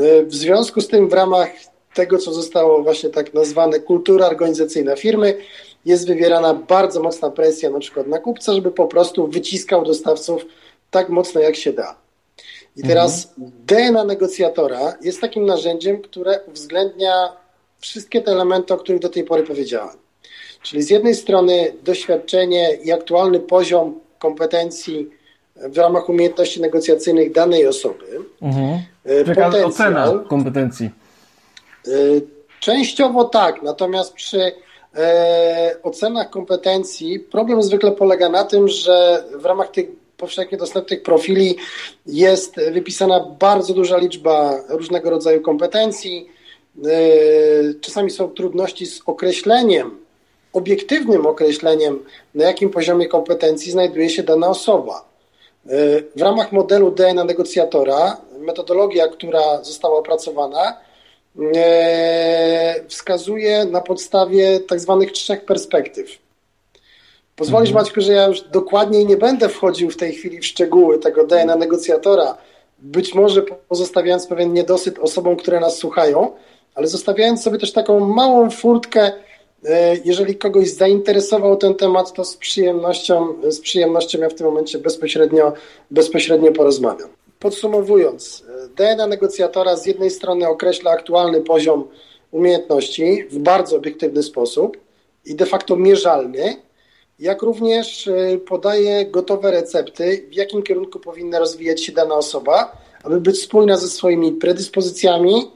Y, w związku z tym, w ramach tego, co zostało właśnie tak nazwane kultura organizacyjna firmy, jest wywierana bardzo mocna presja na przykład na kupca, żeby po prostu wyciskał dostawców tak mocno jak się da. I teraz mhm. DNA negocjatora jest takim narzędziem, które uwzględnia wszystkie te elementy, o których do tej pory powiedziałem. Czyli z jednej strony doświadczenie i aktualny poziom kompetencji w ramach umiejętności negocjacyjnych danej osoby. Mhm. Potencjał, ocena kompetencji. E, częściowo tak, natomiast przy e, ocenach kompetencji problem zwykle polega na tym, że w ramach tych powszechnie dostępnych profili jest wypisana bardzo duża liczba różnego rodzaju kompetencji, E, czasami są trudności z określeniem, obiektywnym określeniem, na jakim poziomie kompetencji znajduje się dana osoba. E, w ramach modelu DNA negocjatora, metodologia, która została opracowana, e, wskazuje na podstawie tak zwanych trzech perspektyw. Pozwolisz, mhm. Maćku, że ja już dokładniej nie będę wchodził w tej chwili w szczegóły tego DNA negocjatora, być może pozostawiając pewien niedosyt osobom, które nas słuchają, ale zostawiając sobie też taką małą furtkę, jeżeli kogoś zainteresował ten temat, to z przyjemnością, z przyjemnością ja w tym momencie bezpośrednio, bezpośrednio porozmawiam. Podsumowując, e, DNA negocjatora z jednej strony określa aktualny poziom umiejętności w bardzo obiektywny sposób i de facto mierzalny, jak również e, podaje gotowe recepty, w jakim kierunku powinna rozwijać się dana osoba, aby być spójna ze swoimi predyspozycjami,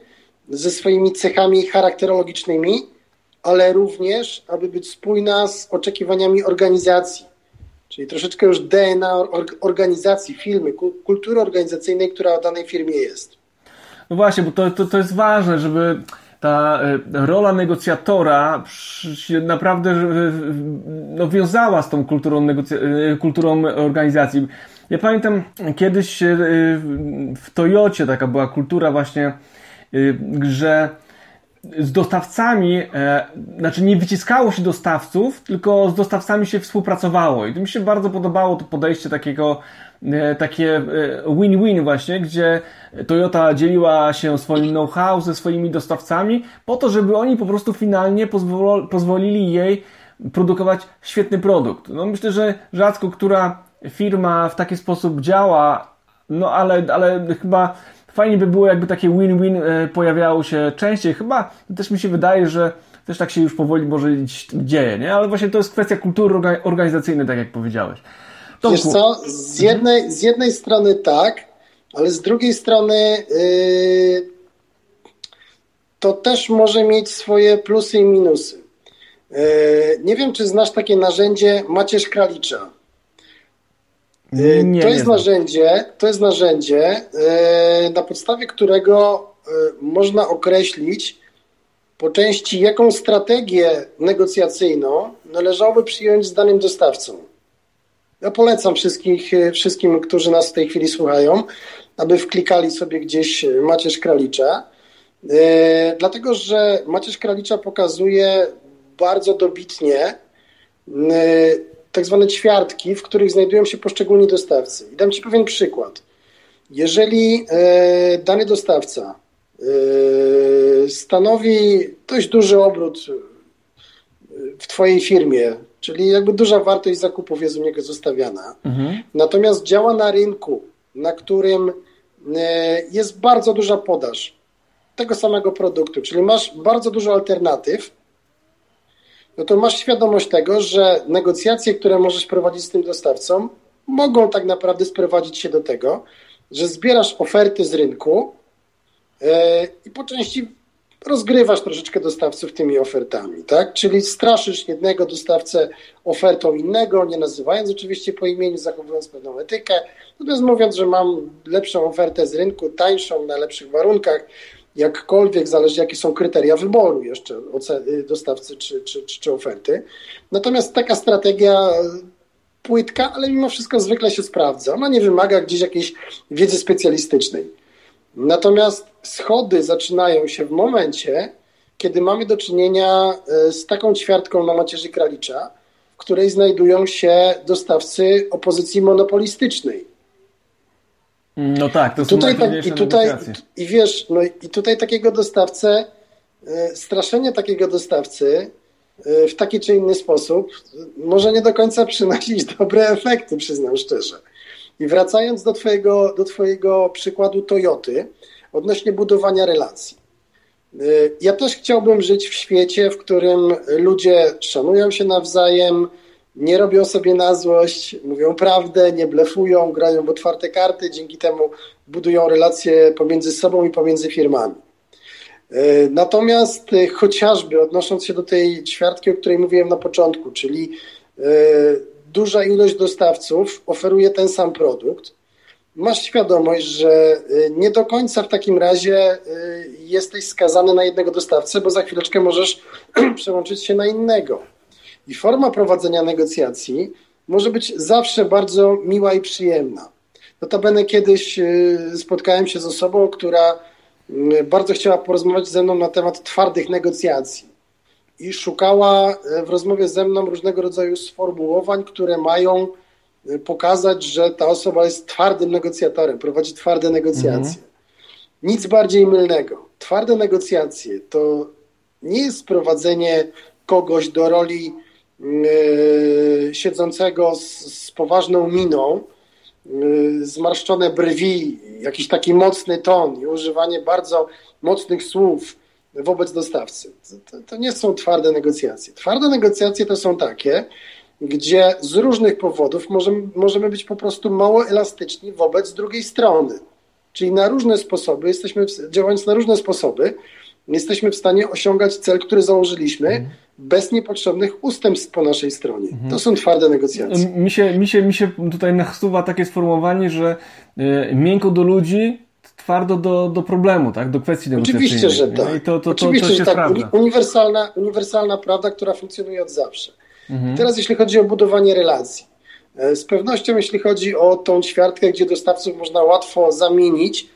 ze swoimi cechami charakterologicznymi, ale również, aby być spójna z oczekiwaniami organizacji. Czyli troszeczkę już DNA organizacji, firmy, kultury organizacyjnej, która w danej firmie jest. No właśnie, bo to, to, to jest ważne, żeby ta e, rola negocjatora się naprawdę no, wiązała z tą kulturą, e, kulturą organizacji. Ja pamiętam kiedyś e, w Toyocie taka była kultura właśnie że z dostawcami, e, znaczy nie wyciskało się dostawców, tylko z dostawcami się współpracowało. I to mi się bardzo podobało to podejście takiego, e, takie e, win-win właśnie, gdzie Toyota dzieliła się swoim know-how ze swoimi dostawcami po to, żeby oni po prostu finalnie pozwol, pozwolili jej produkować świetny produkt. No myślę, że rzadko która firma w taki sposób działa, no ale, ale chyba fajnie by było, jakby takie win-win e, pojawiało się częściej. Chyba też mi się wydaje, że też tak się już powoli może dzieje, nie? Ale właśnie to jest kwestia kultury organizacyjnej, tak jak powiedziałeś. Tomku. Wiesz co, z jednej, z jednej strony tak, ale z drugiej strony yy, to też może mieć swoje plusy i minusy. Yy, nie wiem, czy znasz takie narzędzie Macierz Kralicza. Yy, nie, to, jest nie narzędzie, to jest narzędzie, yy, na podstawie którego yy, można określić po części, jaką strategię negocjacyjną należałoby przyjąć z danym dostawcą. Ja polecam wszystkich, wszystkim, którzy nas w tej chwili słuchają, aby wklikali sobie gdzieś Macierz Kralicza, dlatego że Macierz Kralicza pokazuje bardzo dobitnie tak zwane ćwiartki, w których znajdują się poszczególni dostawcy. I dam Ci pewien przykład. Jeżeli e, dany dostawca stanowi dość duży obrót w Twojej firmie, czyli jakby duża wartość zakupów jest u niego zostawiana, mhm. natomiast działa na rynku, na którym e, jest bardzo duża podaż tego samego produktu, czyli masz bardzo dużo alternatyw, no to masz świadomość tego, że negocjacje, które możesz prowadzić z tym dostawcą, mogą tak naprawdę sprowadzić się do tego, że zbierasz oferty z rynku yy, i po części rozgrywasz troszeczkę dostawców tymi ofertami, tak? Czyli straszysz jednego dostawcę ofertą innego, nie nazywając oczywiście po imieniu, zachowując pewną etykę, natomiast mówiąc, że mam lepszą ofertę z rynku, tańszą, na lepszych warunkach, jakkolwiek zależy jakie są kryteria wyboru jeszcze dostawcy czy, czy, czy, czy oferty. Natomiast taka strategia płytka, ale mimo wszystko zwykle się sprawdza. Ona nie wymaga gdzieś jakiejś wiedzy specjalistycznej. Natomiast schody zaczynają się w momencie, kiedy mamy do czynienia e, z taką ćwiartką na macierzy Kralicza, w której znajdują się dostawcy opozycji monopolistycznej. No tak, to I tutaj, tak, i tutaj i, wiesz, no i tutaj takiego dostawcę, e, straszenie takiego dostawcy e, w taki czy inny sposób może nie do końca przynosić dobre efekty, przyznam szczerze. I wracając do twojego, do twojego przykładu Toyoty, odnośnie budowania relacji. Y, ja też chciałbym żyć w świecie, w którym ludzie szanują się nawzajem, nie robią sobie na złość, mówią prawdę, nie blefują, grają w otwarte karty, dzięki temu budują relacje pomiędzy sobą i pomiędzy firmami. Y, natomiast y, chociażby odnosząc się do tej ćwiartki, o której mówiłem na początku, czyli duża ilość dostawców oferuje ten sam produkt, masz świadomość, że nie do końca w takim razie jesteś skazany na jednego dostawcę, bo za chwileczkę możesz przełączyć się na innego. I forma prowadzenia negocjacji może być zawsze bardzo miła i przyjemna. Notabene kiedyś y, spotkałem się z osobą, która bardzo chciała porozmawiać ze mną na temat twardych negocjacji i szukała w rozmowie ze mną różnego rodzaju sformułowań, które mają pokazać, że ta osoba jest twardym negocjatorem, prowadzi twarde negocjacje. Mhm. Nic bardziej mylnego. Twarde negocjacje to nie jest prowadzenie kogoś do roli siedzącego z, z, poważną miną, yy, zmarszczone brwi, jakiś taki mocny ton i używanie bardzo mocnych słów wobec dostawcy. To, to nie są twarde negocjacje. Twarde negocjacje to są takie, gdzie z różnych powodów możemy, możemy być po prostu mało elastyczni wobec drugiej strony. Czyli na różne sposoby, jesteśmy, działając na różne sposoby, jesteśmy w stanie osiągać cel, który założyliśmy, mhm. Bez niepotrzebnych ustępstw po naszej stronie. Mhm. To są twarde negocjacje. Mi się, mi się, mi się tutaj nasuwa takie sformułowanie, że y, miękko do ludzi, twardo do, do problemu, tak? do kwestii negocjacyjnej. Oczywiście, że tak. I to, to, Oczywiście, to, to że tak. Uniwersalna, uniwersalna prawda, która funkcjonuje od zawsze. Mhm. Teraz jeśli chodzi o budowanie relacji. E, z pewnością jeśli chodzi o tą ćwiartkę, gdzie dostawców można łatwo zamienić,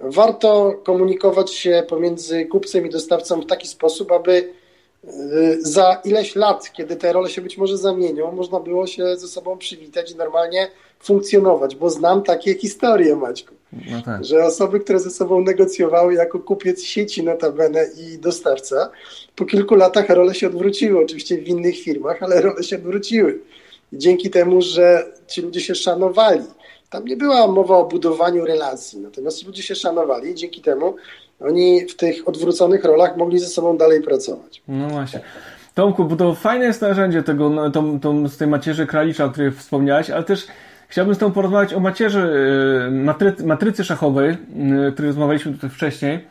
warto komunikować się pomiędzy kupcem i dostawcą w taki sposób, aby za ileś lat, kiedy te role się być może zamienią, można było się ze sobą przywitać i normalnie funkcjonować, bo znam takie historie, Maćku, no tak. że osoby, które ze sobą negocjowały jako kupiec sieci notabene i dostawca, po kilku latach role się odwróciły, oczywiście w innych firmach, ale role się odwróciły. Dzięki temu, że ci ludzie się szanowali. Tam nie była mowa o budowaniu relacji, natomiast ludzie się szanowali i dzięki temu oni w tych odwróconych rolach mogli ze sobą dalej pracować. No właśnie. Tomku, bo to fajne jest narzędzie tego, no, to, to, z tej macierzy kralicza, o której wspomniałeś, ale też chciałbym z Tobą porozmawiać o macierzy matrycy, matrycy szachowej, o której rozmawialiśmy tutaj wcześniej,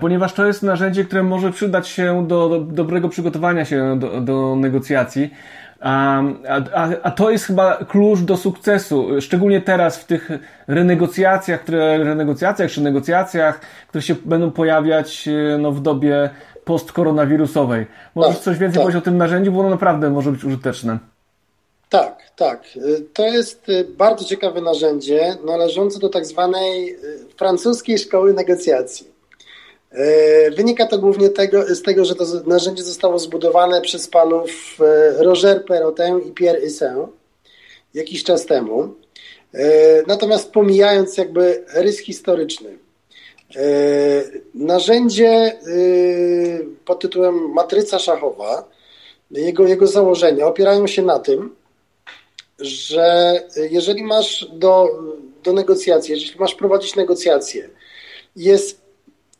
ponieważ to jest narzędzie, które może przydać się do, do dobrego przygotowania się do, do negocjacji. A, a, a to jest chyba klucz do sukcesu, szczególnie teraz w tych renegocjacjach, które, renegocjacjach czy negocjacjach, które się będą pojawiać no, w dobie postkoronawirusowej. Możesz tak, coś więcej tak. powiedzieć o tym narzędziu, bo ono naprawdę może być użyteczne. Tak, tak. To jest bardzo ciekawe narzędzie należące do tak zwanej francuskiej szkoły negocjacji. E, wynika to głównie tego, z tego, że to narzędzie zostało zbudowane przez panów e, Roger Perrotin i Pierre Issin jakiś czas temu. E, natomiast pomijając jakby rys historyczny, narzędzie pod tytułem Matryca Szachowa, jego, jego założenia opierają się na tym, że jeżeli masz do, do negocjacji, jeżeli masz prowadzić negocjacje, jest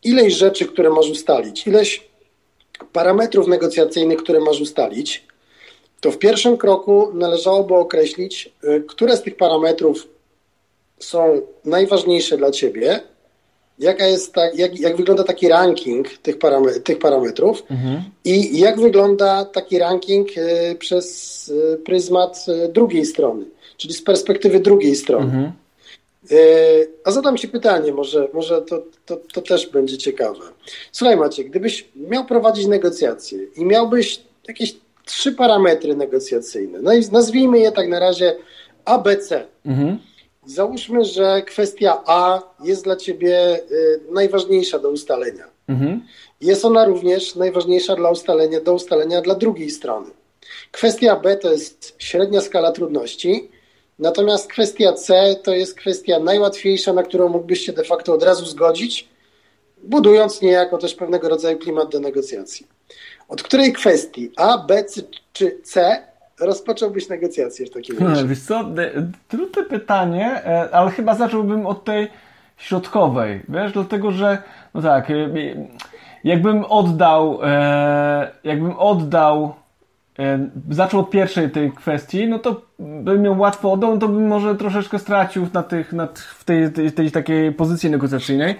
ileś rzeczy, które masz ustalić, ileś parametrów negocjacyjnych, które masz ustalić, to w pierwszym kroku należałoby określić, y, które z tych parametrów są najważniejsze dla ciebie, jaka jest ta, jak, jak wygląda taki ranking tych, parametrów, tych parametrów mhm. i jak wygląda taki ranking y, przez y, pryzmat drugiej strony, czyli z perspektywy drugiej strony. Mhm. E, a zadam Ci pytanie, może, może to, to, to też będzie ciekawe. Słuchaj Maciek, gdybyś miał prowadzić negocjacje i miałbyś jakieś trzy parametry negocjacyjne, no i nazwijmy je tak na razie A, B, C. Mhm. Załóżmy, że kwestia A jest dla Ciebie y, najważniejsza do ustalenia. Mhm. Jest ona również najważniejsza dla ustalenia, do ustalenia dla drugiej strony. Kwestia B to jest średnia skala trudności, Natomiast kwestia C to jest kwestia najłatwiejsza, na którą mógłbyś się de facto od razu zgodzić, budując niejako też pewnego rodzaju klimat do negocjacji. Od której kwestii A, B czy C rozpocząłbyś negocjacje w takim razie? Wiesz co, trudne pytanie, e, ale chyba zacząłbym od tej środkowej, wiesz, dlatego że, no tak, e, jakbym oddał, e, jakbym oddał zaczął od pierwszej tej kwestii, no to bym ją łatwo oddał, no to bym może troszeczkę stracił na tych, na, w tej, tej, tej takiej pozycji negocjacyjnej.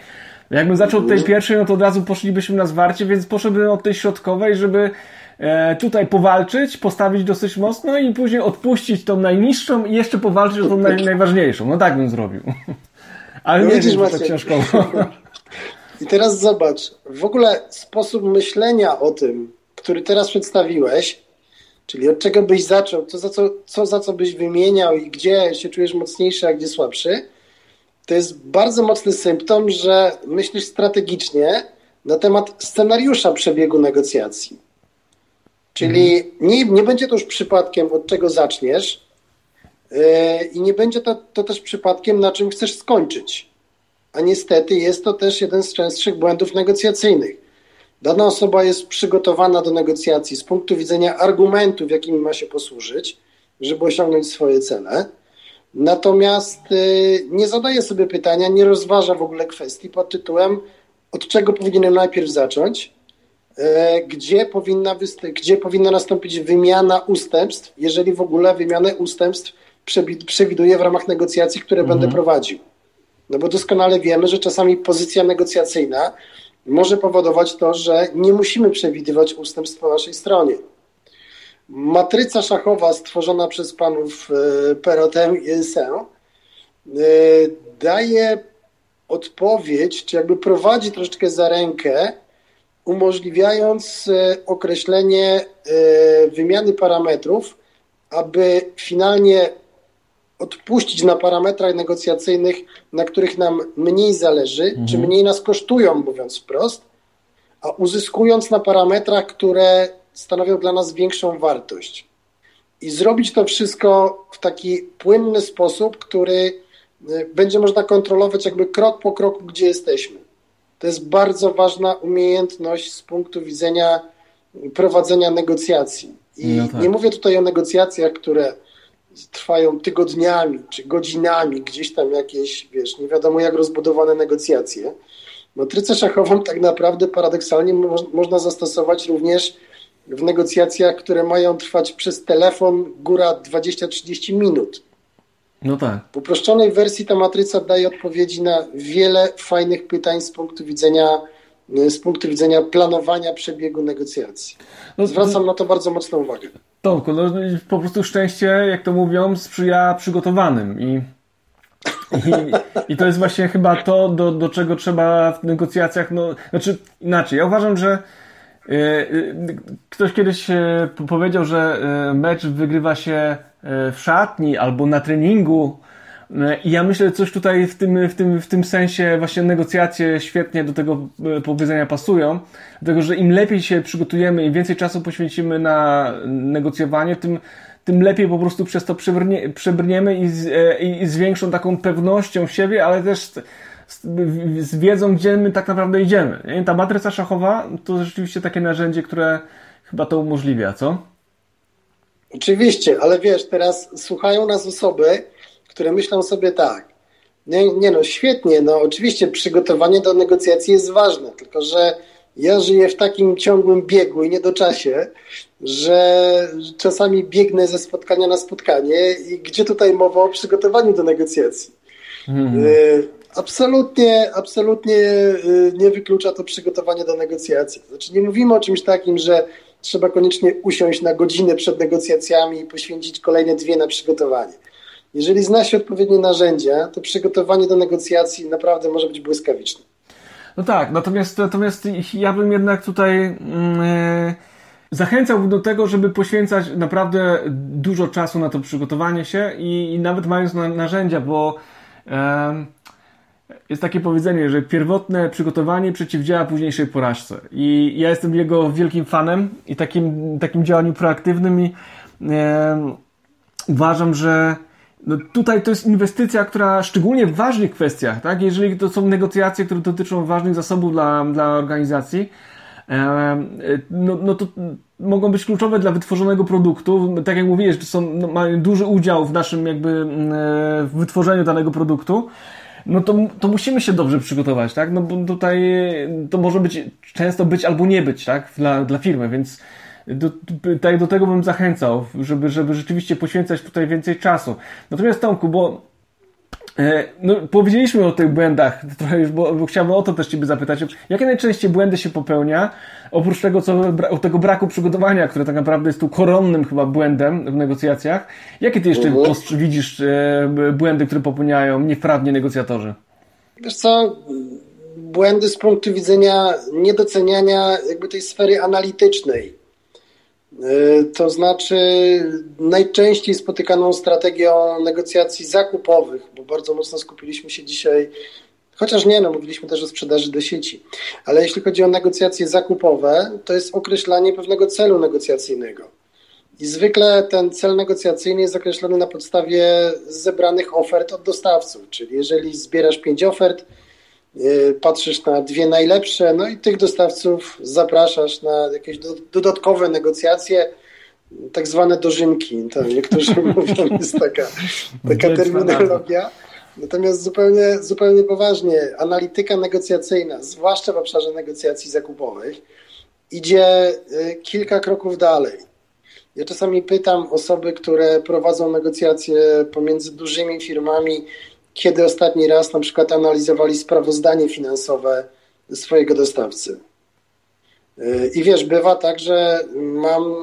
Jakbym zaczął od tej pierwszej, no to od razu poszlibyśmy na zwarcie, więc poszedłbym od tej środkowej, żeby e, tutaj powalczyć, postawić dosyć mocno i później odpuścić tą najniższą i jeszcze powalczyć o tą naj, najważniejszą. No tak bym zrobił. Ale no nie widzisz, wiem, tak książkowo. I teraz zobacz, w ogóle sposób myślenia o tym, który teraz przedstawiłeś, Czyli od czego byś zaczął, co za co, co za co byś wymieniał i gdzie się czujesz mocniejszy, a gdzie słabszy, to jest bardzo mocny symptom, że myślisz strategicznie na temat scenariusza przebiegu negocjacji. Czyli mhm. nie, nie będzie to już przypadkiem, od czego zaczniesz, yy, i nie będzie to, to też przypadkiem, na czym chcesz skończyć. A niestety jest to też jeden z częstszych błędów negocjacyjnych Dana osoba jest przygotowana do negocjacji z punktu widzenia argumentów, jakimi ma się posłużyć, żeby osiągnąć swoje cele. Natomiast y, nie zadaje sobie pytania, nie rozważa w ogóle kwestii pod tytułem, od czego powinienem najpierw zacząć, y, gdzie powinna, gdzie powinna nastąpić wymiana ustępstw, jeżeli w ogóle wymianę ustępstw przewiduje w ramach negocjacji, które mhm. będę prowadził. No bo doskonale wiemy, że czasami pozycja negocjacyjna może powodować to, że nie musimy przewidywać ustępstw po naszej stronie. Matryca szachowa stworzona przez panów e, Perotem i Ilsen e, daje odpowiedź, czy jakby prowadzi troszeczkę za rękę, umożliwiając e, określenie wymiany parametrów, aby finalnie odpuścić na parametrach negocjacyjnych, na których nam mniej zależy, mhm. czy mniej nas kosztują, mówiąc wprost, a uzyskując na parametrach, które stanowią dla nas większą wartość. I zrobić to wszystko w taki płynny sposób, który y, będzie można kontrolować jakby krok po kroku, gdzie jesteśmy. To jest bardzo ważna umiejętność z punktu widzenia prowadzenia negocjacji. I no tak. nie mówię tutaj o negocjacjach, które trwają tygodniami czy godzinami, gdzieś tam jakieś, wiesz, nie wiadomo jak rozbudowane negocjacje. Matrycę szachową tak naprawdę paradoksalnie mo można zastosować również w negocjacjach, które mają trwać przez telefon góra 20-30 minut. No tak. W uproszczonej wersji ta matryca daje odpowiedzi na wiele fajnych pytań z punktu widzenia, z punktu widzenia planowania przebiegu negocjacji. No, Zwracam na to bardzo mocną uwagę. Tomku, no po prostu szczęście, jak to mówią, sprzyja przygotowanym i i, I, to jest właśnie chyba to, do, do czego trzeba w negocjacjach, no, znaczy inaczej. Ja uważam, że e, e, ktoś kiedyś e, powiedział, że mecz wygrywa się w szatni albo na treningu. I ja myślę, że coś tutaj w tym, w, tym, w tym sensie właśnie negocjacje świetnie do tego powiedzenia pasują. Dlatego, że im lepiej się przygotujemy, im więcej czasu poświęcimy na negocjowanie, tym tym lepiej po prostu przez to przebrnie, przebrniemy i z, e, i z większą taką pewnością siebie, ale też z, z wiedzą, gdzie my tak naprawdę idziemy. Nie? Ta matryca szachowa to rzeczywiście takie narzędzie, które chyba to umożliwia, co? Oczywiście, ale wiesz, teraz słuchają nas osoby, które myślą sobie tak. Nie, nie no, świetnie, no oczywiście przygotowanie do negocjacji jest ważne, tylko że ja żyję w takim ciągłym biegu i niedoczasie, że czasami biegnę ze spotkania na spotkanie i gdzie tutaj mowa o przygotowaniu do negocjacji. Mhm. Y, absolutnie, absolutnie y, nie wyklucza to przygotowanie do negocjacji. Znaczy nie mówimy o czymś takim, że trzeba koniecznie usiąść na godzinę przed negocjacjami i poświęcić kolejne dwie na przygotowanie. Jeżeli zna się odpowiednie narzędzia, to przygotowanie do negocjacji naprawdę może być błyskawiczne. No tak, natomiast, natomiast ja bym jednak tutaj yy, zachęcałbym do tego, żeby poświęcać naprawdę dużo czasu na to przygotowanie się i, i nawet mając na, narzędzia, bo yy, jest takie powiedzenie, że pierwotne przygotowanie przeciwdziała późniejszej porażce. I ja jestem jego wielkim fanem i takim, takim działaniu proaktywnym i yy, uważam, że no tutaj to jest inwestycja, która szczególnie w ważnych kwestiach, tak? jeżeli to są negocjacje, które dotyczą ważnych zasobów dla, dla organizacji, no, no to mogą być kluczowe dla wytworzonego produktu. Tak jak mówiłeś, to są, no, mają duży udział w naszym jakby mm, e, w wytworzeniu danego produktu. No to, to musimy się dobrze przygotować, tak? No bo tutaj to może być często być albo nie być, tak? Dla, dla firmy, więc do, tak do tego bym zachęcał, żeby, żeby rzeczywiście poświęcać tutaj więcej czasu. Natomiast Tomku, bo e, no, powiedzieliśmy o tych błędach, trochę już, bo, bo chciałbym o to też Ciebie zapytać. Jakie najczęściej błędy się popełnia? Oprócz tego, co, tego braku przygotowania, które tak naprawdę jest tu koronnym chyba błędem w negocjacjach. Jakie Ty jeszcze mhm. widzisz e, błędy, które popełniają niewprawnie negocjatorzy? Wiesz co, błędy z punktu widzenia niedoceniania jakby tej sfery analitycznej to znaczy, najczęściej spotykaną strategią negocjacji zakupowych, bo bardzo mocno skupiliśmy się dzisiaj, chociaż nie, no mówiliśmy też o sprzedaży do sieci, ale jeśli chodzi o negocjacje zakupowe, to jest określanie pewnego celu negocjacyjnego. I zwykle ten cel negocjacyjny jest określony na podstawie zebranych ofert od dostawców, czyli jeżeli zbierasz pięć ofert, Y, patrzysz na dwie najlepsze, no i tych dostawców zapraszasz na jakieś do, dodatkowe negocjacje, tak zwane dożynki. To niektórzy mówią, jest taka, taka terminologia. Natomiast zupełnie, zupełnie poważnie, analityka negocjacyjna, zwłaszcza w obszarze negocjacji zakupowych, idzie y, kilka kroków dalej. Ja czasami pytam osoby, które prowadzą negocjacje pomiędzy dużymi firmami, kiedy ostatni raz na przykład analizowali sprawozdanie finansowe swojego dostawcy. Y, I wiesz, bywa tak, że mam,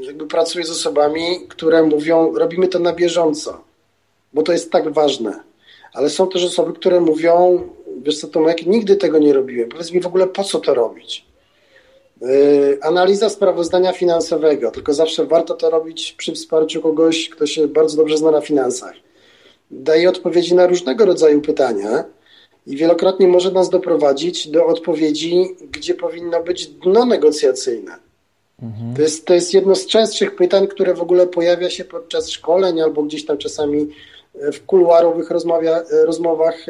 jakby pracuję z osobami, które mówią, robimy to na bieżąco, bo to jest tak ważne. Ale są też osoby, które mówią, wiesz co, Tomek, nigdy tego nie robiłem. Powiedz mi w ogóle, po co to robić? Yy, analiza sprawozdania finansowego, tylko zawsze warto to robić przy wsparciu kogoś, kto się bardzo dobrze zna na finansach daje odpowiedzi na różnego rodzaju pytania i wielokrotnie może nas doprowadzić do odpowiedzi, gdzie powinno być dno negocjacyjne. Mhm. To, jest, to jest jedno z częstszych pytań, które w ogóle pojawia się podczas szkoleń albo gdzieś tam czasami w kuluarowych rozmawia, rozmowach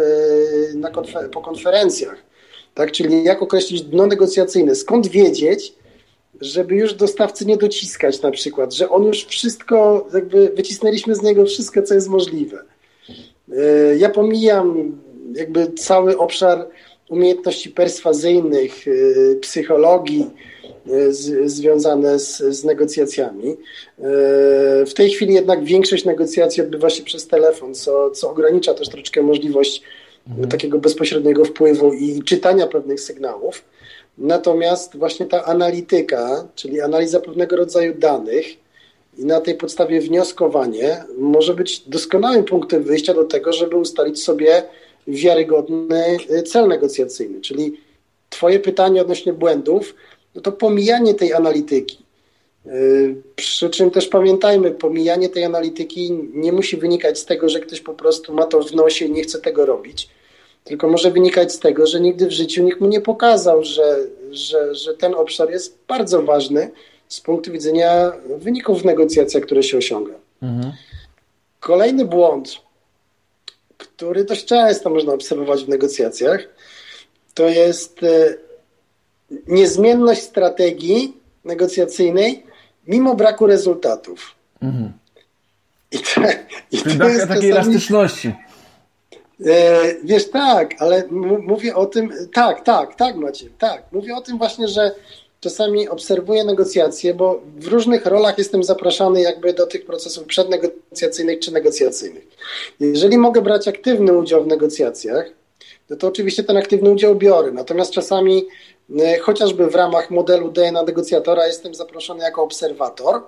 e, konfer po konferencjach. Tak? Czyli jak określić dno negocjacyjne? Skąd wiedzieć, żeby już dostawcy nie dociskać na przykład, że on już wszystko, jakby wycisnęliśmy z niego wszystko, co jest możliwe. E, ja pomijam jakby cały obszar umiejętności perswazyjnych, e, psychologii, z, związane z, z negocjacjami. W tej chwili jednak większość negocjacji odbywa się przez telefon, co, co ogranicza też troszeczkę możliwość mhm. takiego bezpośredniego wpływu i czytania pewnych sygnałów. Natomiast właśnie ta analityka, czyli analiza pewnego rodzaju danych i na tej podstawie wnioskowanie może być doskonałym punktem wyjścia do tego, żeby ustalić sobie wiarygodny cel negocjacyjny. Czyli Twoje pytanie odnośnie błędów, no to pomijanie tej analityki. Przy czym też pamiętajmy, pomijanie tej analityki nie musi wynikać z tego, że ktoś po prostu ma to w nosie i nie chce tego robić tylko może wynikać z tego, że nigdy w życiu nikt mu nie pokazał, że, że, że ten obszar jest bardzo ważny z punktu widzenia wyników w negocjacjach, które się osiąga. Mhm. Kolejny błąd, który dość często można obserwować w negocjacjach, to jest e, niezmienność strategii negocjacyjnej mimo braku rezultatów. Mhm. I to, i to jest takiej elastyczności. E, wiesz, tak, ale mówię o tym, tak, tak, tak Macie, tak. Mówię o tym właśnie, że czasami obserwuję negocjacje, bo w różnych rolach jestem zapraszany jakby do tych procesów przednegocjacyjnych czy negocjacyjnych. Jeżeli mogę brać aktywny udział w negocjacjach, no to oczywiście ten aktywny udział biorę. Natomiast czasami e, chociażby w ramach modelu DNA negocjatora jestem zaproszony jako obserwator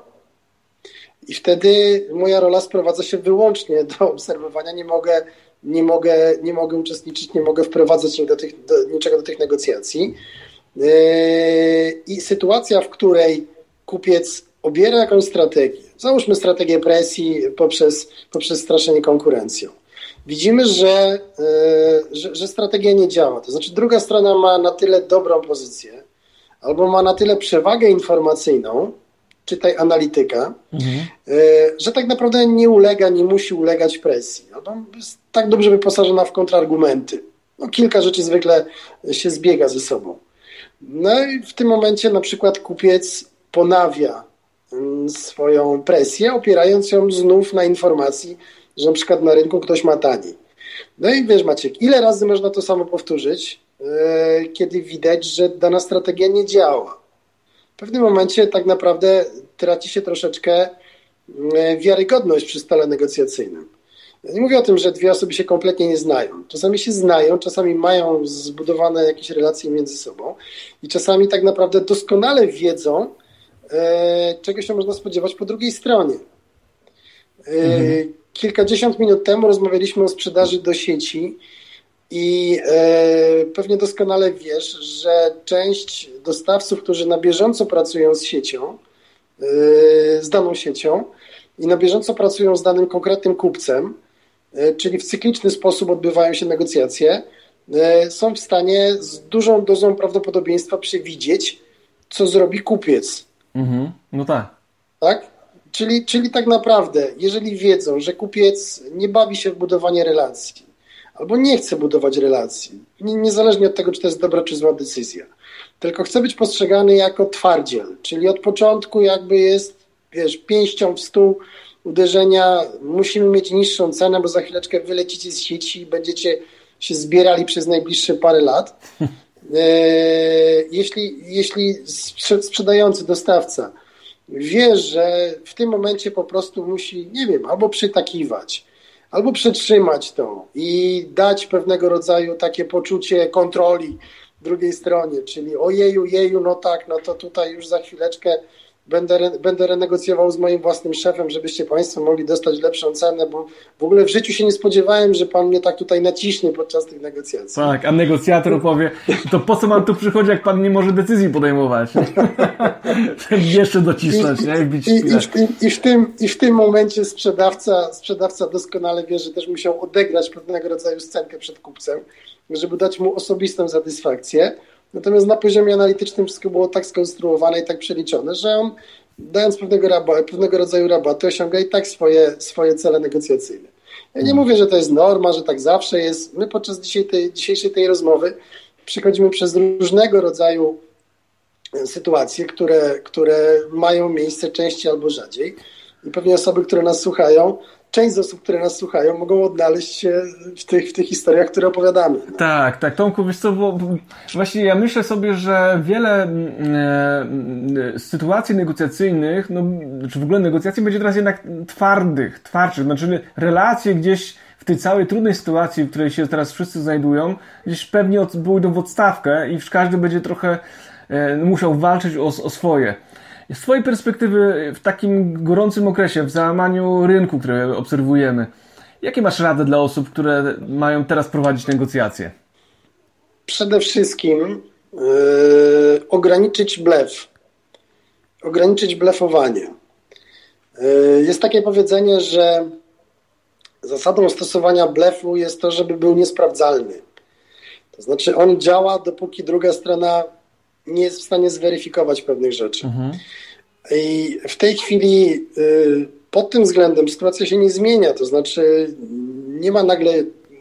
i wtedy moja rola sprowadza się wyłącznie do obserwowania. Nie mogę nie mogę, nie mogę uczestniczyć, nie mogę wprowadzać do tych, do, niczego do tych negocjacji. Yy, I sytuacja, w której kupiec obiera jakąś strategię, załóżmy strategię presji poprzez, poprzez straszenie konkurencją. Widzimy, że, yy, że, że strategia nie działa. To znaczy, druga strona ma na tyle dobrą pozycję, albo ma na tyle przewagę informacyjną, czytaj analityka, mhm. E, że tak naprawdę nie ulega, nie musi ulegać presji. Albo jest tak dobrze wyposażona w kontrargumenty. No, kilka rzeczy zwykle się zbiega ze sobą. No i w tym momencie na przykład kupiec ponawia mm, swoją presję, opierając ją znów na informacji, że na przykład na rynku ktoś ma taniej. No i wiesz Maciek, ile razy można to samo powtórzyć, e, kiedy widać, że dana strategia nie działa w pewnym momencie tak naprawdę traci się troszeczkę mm, wiarygodność przy stole negocjacyjnym. Ja nie mówię o tym, że dwie osoby się kompletnie nie znają. Czasami się znają, czasami mają zbudowane jakieś relacje między sobą i czasami tak naprawdę doskonale wiedzą, e, czego się można spodziewać po drugiej stronie. E, mhm. Kilkadziesiąt minut temu rozmawialiśmy o sprzedaży do sieci i e, pewnie doskonale wiesz, że część dostawców, którzy na bieżąco pracują z siecią, e, z daną siecią i na bieżąco pracują z danym konkretnym kupcem, czyli w cykliczny sposób odbywają się negocjacje, są w stanie z dużą dozą prawdopodobieństwa przewidzieć, co zrobi kupiec. Mhm. No tak. Tak? Czyli, czyli tak naprawdę, jeżeli wiedzą, że kupiec nie bawi się w budowanie relacji, albo nie chce budować relacji, niezależnie od tego, czy to jest dobra czy zła decyzja, tylko chce być postrzegany jako twardziel, czyli od początku jakby jest, wiesz, pięścią w stół uderzenia, musimy mieć niższą cenę, bo za chwileczkę wylecicie z sieci i będziecie się zbierali przez najbliższe parę lat. E, jeśli, jeśli sprzedający, dostawca wie, że w tym momencie po prostu musi, nie wiem, albo przytakiwać, albo przetrzymać to i dać pewnego rodzaju takie poczucie kontroli drugiej stronie, czyli ojeju, jeju, no tak, no to tutaj już za chwileczkę będę, będę renegocjował z moim własnym szefem, żebyście Państwo mogli dostać lepszą cenę, bo w ogóle w życiu się nie spodziewałem, że Pan mnie tak tutaj naciśnie podczas tych negocjacji. Tak, a negocjator powie, to po co Pan tu przychodzi, jak Pan nie może decyzji podejmować? Jeszcze docisnąć, I, nie? I, i, i, i, w tym, I w tym momencie sprzedawca, sprzedawca doskonale wie, że też musiał odegrać pewnego rodzaju scenkę przed kupcem, żeby dać mu osobistą satysfakcję, Natomiast na poziomie analitycznym wszystko było tak skonstruowane i tak przeliczone, że on dając pewnego, rabat, pewnego rodzaju rabaty osiąga i tak swoje, swoje cele negocjacyjne. Ja nie hmm. mówię, że to jest norma, że tak zawsze jest. My podczas dzisiaj tej, dzisiejszej tej rozmowy przechodzimy przez różnego rodzaju sytuacje, które, które mają miejsce częściej albo rzadziej. I pewnie osoby, które nas słuchają, część z osób, które nas słuchają, mogą odnaleźć się w tych, w tych historiach, które opowiadamy. Tak, tak. Tomku, wiesz co, bo właśnie ja myślę sobie, że wiele e, sytuacji negocjacyjnych, no, czy w ogóle negocjacji będzie teraz jednak twardych, twardszych, znaczy relacje gdzieś w tej całej trudnej sytuacji, w której się teraz wszyscy znajdują, gdzieś pewnie pójdą w odstawkę i każdy będzie trochę e, musiał walczyć o, o swoje. Z Twojej perspektywy, w takim gorącym okresie, w załamaniu rynku, które obserwujemy, jakie masz rady dla osób, które mają teraz prowadzić negocjacje? Przede wszystkim yy, ograniczyć blef. Ograniczyć blefowanie. Yy, jest takie powiedzenie, że zasadą stosowania blefu jest to, żeby był niesprawdzalny. To znaczy on działa, dopóki druga strona nie jest w stanie zweryfikować pewnych rzeczy. Mhm. I w tej chwili y, pod tym względem sytuacja się nie zmienia, to znaczy nie ma nagle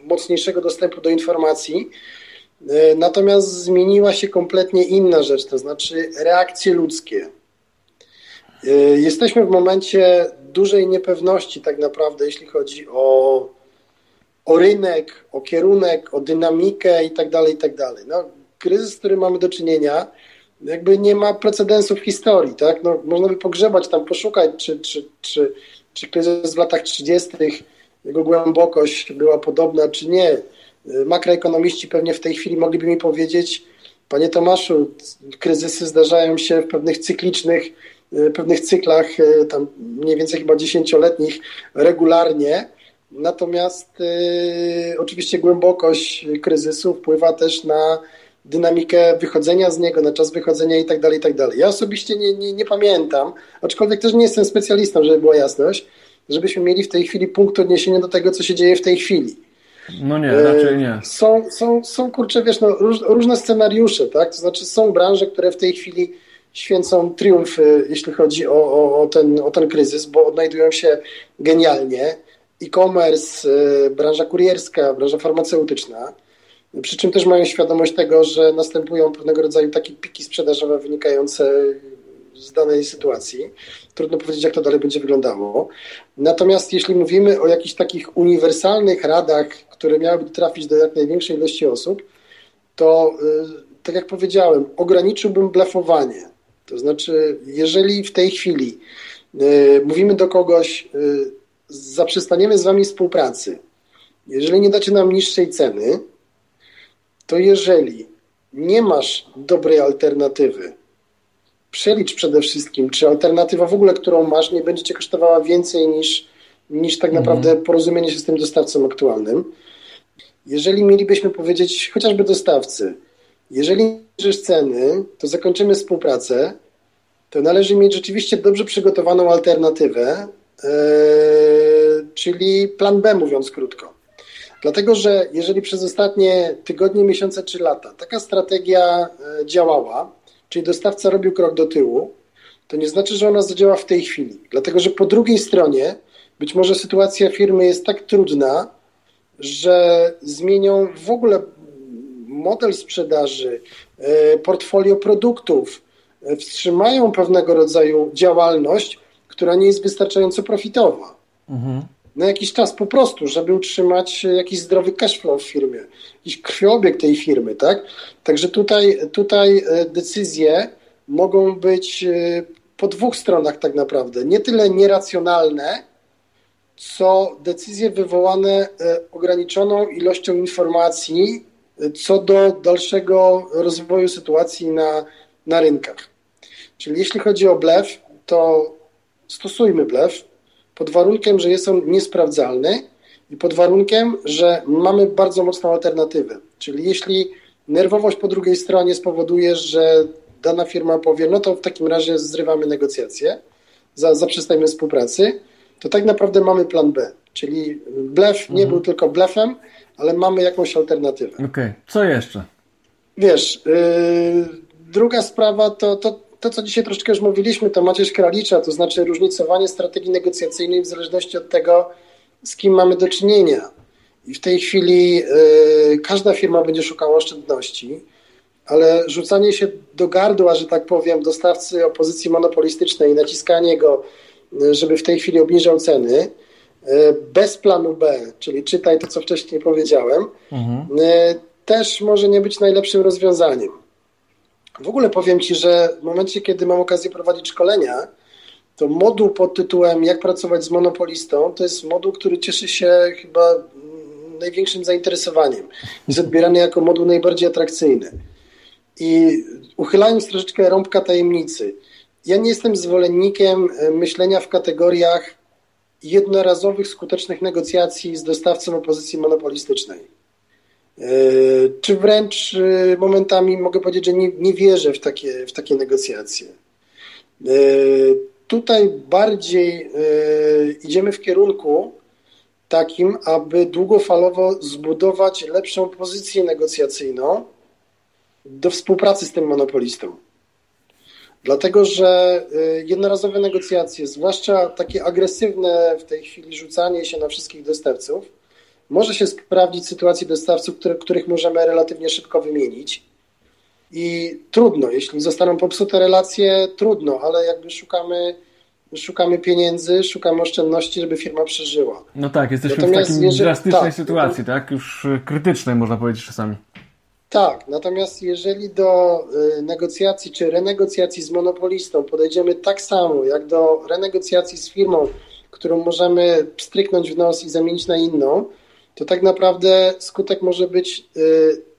mocniejszego dostępu do informacji, y, natomiast zmieniła się kompletnie inna rzecz, to znaczy reakcje ludzkie. Y, jesteśmy w momencie dużej niepewności tak naprawdę, jeśli chodzi o, o rynek, o kierunek, o dynamikę i tak dalej, i tak dalej. No, kryzys, z którym mamy do czynienia, jakby nie ma precedensów w historii, tak? No, można by pogrzebać tam, poszukać, czy, czy, czy, czy kryzys w latach 30., jego głębokość była podobna, czy nie. Makroekonomiści pewnie w tej chwili mogliby mi powiedzieć, panie Tomaszu, kryzysy zdarzają się w pewnych cyklicznych, pewnych cyklach, tam mniej więcej chyba dziesięcioletnich, regularnie. Natomiast y, oczywiście głębokość kryzysu wpływa też na dynamikę wychodzenia z niego, na czas wychodzenia i tak dalej, i tak dalej. Ja osobiście nie, nie, nie pamiętam, aczkolwiek też nie jestem specjalistą, żeby była jasność, żebyśmy mieli w tej chwili punkt odniesienia do tego, co się dzieje w tej chwili. No nie, raczej nie. Są, są, są kurczę, wiesz, no, róż, różne scenariusze, tak? To znaczy są branże, które w tej chwili święcą triumfy, jeśli chodzi o, o, o, ten, o ten kryzys, bo odnajdują się genialnie. E-commerce, y, branża kurierska, branża farmaceutyczna. Przy czym też mają świadomość tego, że następują pewnego rodzaju takie piki sprzedażowe wynikające z danej sytuacji. Trudno powiedzieć, jak to dalej będzie wyglądało. Natomiast jeśli mówimy o jakichś takich uniwersalnych radach, które miałyby trafić do jak największej ilości osób, to y, tak jak powiedziałem, ograniczyłbym blefowanie. To znaczy, jeżeli w tej chwili y, mówimy do kogoś, y, zaprzestaniemy z wami współpracy, jeżeli nie dacie nam niższej ceny, to jeżeli nie masz dobrej alternatywy, przelicz przede wszystkim, czy alternatywa w ogóle, którą masz, nie będzie cię kosztowała więcej niż, niż tak mhm. naprawdę porozumienie się z tym dostawcą aktualnym. Jeżeli mielibyśmy powiedzieć chociażby dostawcy, jeżeli niżysz ceny, to zakończymy współpracę, to należy mieć rzeczywiście dobrze przygotowaną alternatywę, yy, czyli plan B, mówiąc krótko. Dlatego, że jeżeli przez ostatnie tygodnie, miesiące czy lata taka strategia e, działała, czyli dostawca robił krok do tyłu, to nie znaczy, że ona zadziała w tej chwili. Dlatego, że po drugiej stronie być może sytuacja firmy jest tak trudna, że zmienią w ogóle model sprzedaży, e, portfolio produktów, e, wstrzymają pewnego rodzaju działalność, która nie jest wystarczająco profitowa. Mhm na jakiś czas po prostu, żeby utrzymać jakiś zdrowy cashflow w firmie, jakiś krwiobieg tej firmy, tak? Także tutaj, tutaj e, decyzje mogą być e, po dwóch stronach tak naprawdę. Nie tyle nieracjonalne, co decyzje wywołane e, ograniczoną ilością informacji co do dalszego rozwoju sytuacji na, na rynkach. Czyli jeśli chodzi o blef, to stosujmy blef, pod warunkiem, że jest on niesprawdzalny i pod warunkiem, że mamy bardzo mocną alternatywę. Czyli jeśli nerwowość po drugiej stronie spowoduje, że dana firma powie, no to w takim razie zrywamy negocjacje, zaprzestajmy współpracy, to tak naprawdę mamy plan B. Czyli blef mhm. nie był tylko blefem, ale mamy jakąś alternatywę. Okej, okay. co jeszcze? Wiesz, yy, druga sprawa to, to to, co dzisiaj troszeczkę już mówiliśmy, to Macierz Kralicza, to znaczy różnicowanie strategii negocjacyjnej w zależności od tego, z kim mamy do czynienia. I w tej chwili y, każda firma będzie szukała oszczędności, ale rzucanie się do gardła, że tak powiem, dostawcy opozycji monopolistycznej, naciskanie go, y, żeby w tej chwili obniżał ceny, bez planu B, czyli czytaj to, co wcześniej powiedziałem, mhm. też może nie być najlepszym rozwiązaniem. W ogóle powiem Ci, że w momencie, kiedy mam okazję prowadzić szkolenia, to moduł pod tytułem Jak pracować z monopolistą to jest moduł, który cieszy się chyba największym zainteresowaniem. Jest odbierany jako moduł najbardziej atrakcyjny. I uchylając troszeczkę rąbka tajemnicy, ja nie jestem zwolennikiem e, myślenia w kategoriach jednorazowych, skutecznych negocjacji z dostawcą opozycji monopolistycznej. E, czy wręcz e, momentami mogę powiedzieć, że nie, nie wierzę w takie, w takie negocjacje. Tutaj bardziej idziemy w kierunku takim, aby długofalowo zbudować lepszą pozycję negocjacyjną do współpracy z tym monopolistą. Dlatego, że jednorazowe negocjacje, zwłaszcza takie agresywne w tej chwili rzucanie się na wszystkich dostawców, może się sprawdzić sytuacji dostawców, które, których możemy relatywnie szybko wymienić. I trudno, jeśli zostaną popsute relacje, trudno, ale jakby szukamy szukamy pieniędzy, szukamy oszczędności, żeby firma przeżyła. No tak, jesteśmy Natomiast w takiej jeżeli, drastycznej tak, sytuacji, tak? Już y, krytycznej można powiedzieć czasami. Tak, natomiast jeżeli do y, negocjacji czy renegocjacji z monopolistą podejdziemy tak samo jak do renegocjacji z firmą, którą możemy stryknąć w nos i zamienić na inną, to tak naprawdę skutek może być,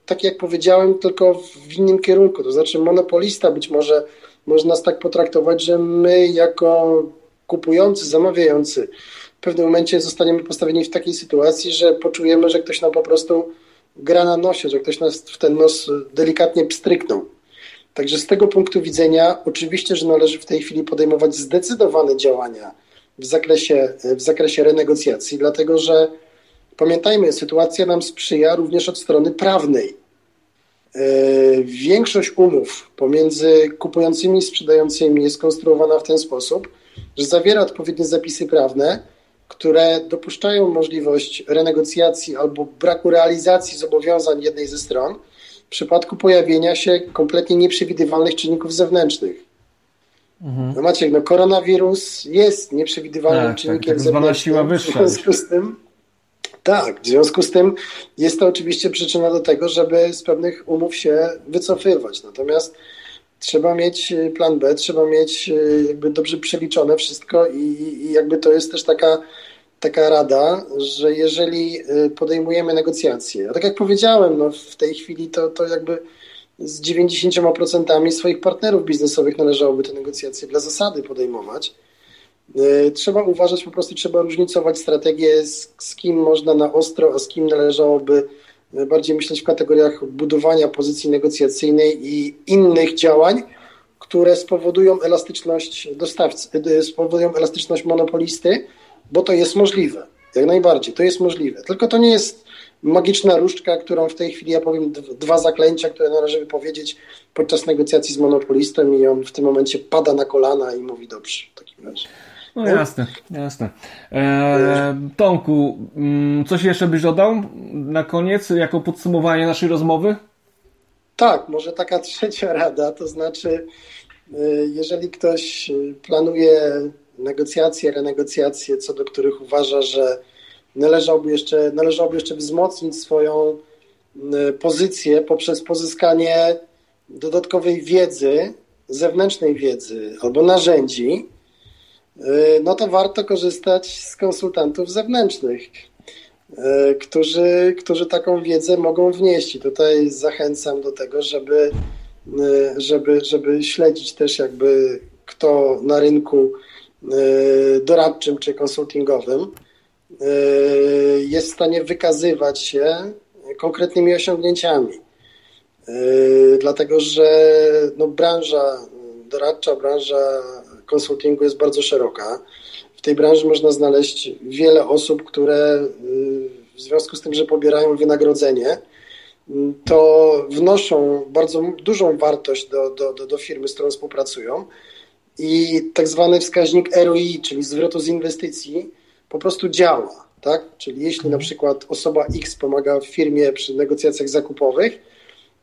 tak jak powiedziałem, tylko w innym kierunku. To znaczy monopolista być może można nas tak potraktować, że my jako kupujący, zamawiający w pewnym momencie zostaniemy postawieni w takiej sytuacji, że poczujemy, że ktoś nam po prostu gra na nosie, że ktoś nas w ten nos delikatnie pstryknął. Także z tego punktu widzenia oczywiście, że należy w tej chwili podejmować zdecydowane działania w zakresie, w zakresie renegocjacji, dlatego że pamiętajmy, sytuacja nam sprzyja również od strony prawnej. E, większość umów pomiędzy kupującymi i sprzedającymi jest konstruowana w ten sposób, że zawiera odpowiednie zapisy prawne, które dopuszczają możliwość renegocjacji albo braku realizacji zobowiązań jednej ze stron w przypadku pojawienia się kompletnie nieprzewidywalnych czynników zewnętrznych. Mhm. No Maciek, no koronawirus jest nieprzewidywalnym tak, czynnikiem tak, tak zewnętrznym. Siła wyższa. W związku z tym tak, w związku z tym jest to oczywiście przyczyna do tego, żeby z pewnych umów się wycofywać. Natomiast trzeba mieć y, plan B, trzeba mieć y, jakby dobrze przeliczone wszystko i, i jakby to jest też taka, taka rada, że jeżeli y, podejmujemy negocjacje, a tak jak powiedziałem, no w tej chwili to, to jakby z 90% swoich partnerów biznesowych należałoby te negocjacje dla zasady podejmować, trzeba uważać, po prostu trzeba różnicować strategię, z, z kim można na ostro, a z kim należałoby e, bardziej myśleć w kategoriach budowania pozycji negocjacyjnej i innych działań, które spowodują elastyczność dostawcy, e, spowodują elastyczność monopolisty, bo to jest możliwe. Jak najbardziej, to jest możliwe. Tylko to nie jest magiczna różdżka, którą w tej chwili ja powiem dwa zaklęcia, które należy wypowiedzieć podczas negocjacji z monopolistą i on w tym momencie pada na kolana i mówi dobrze w takim razie. No jasne, jasne. E, Tomku, mm, coś jeszcze byś dodał na koniec, jako podsumowanie naszej rozmowy? Tak, może taka trzecia rada, to znaczy, e, jeżeli ktoś planuje negocjacje, renegocjacje, co do których uważa, że należałoby jeszcze, należałoby jeszcze wzmocnić swoją e, pozycję poprzez pozyskanie dodatkowej wiedzy, zewnętrznej wiedzy albo narzędzi, E, no to warto korzystać z konsultantów zewnętrznych, e, którzy, którzy taką wiedzę mogą wnieść. I tutaj zachęcam do tego, żeby, e, żeby, żeby śledzić też jakby kto na rynku doradczym czy konsultingowym jest w stanie wykazywać się konkretnymi osiągnięciami. Dlatego, że no, branża doradcza, branża konsultingu jest bardzo szeroka. W tej branży można znaleźć wiele osób, które y, w związku z tym, że pobierają wynagrodzenie, y, to wnoszą bardzo dużą wartość do, do, do, do firmy, z którą współpracują. I tak zwany wskaźnik ROI, czyli zwrotu z inwestycji, po prostu działa. Tak? Czyli jeśli na przykład osoba X pomaga w firmie przy negocjacjach zakupowych,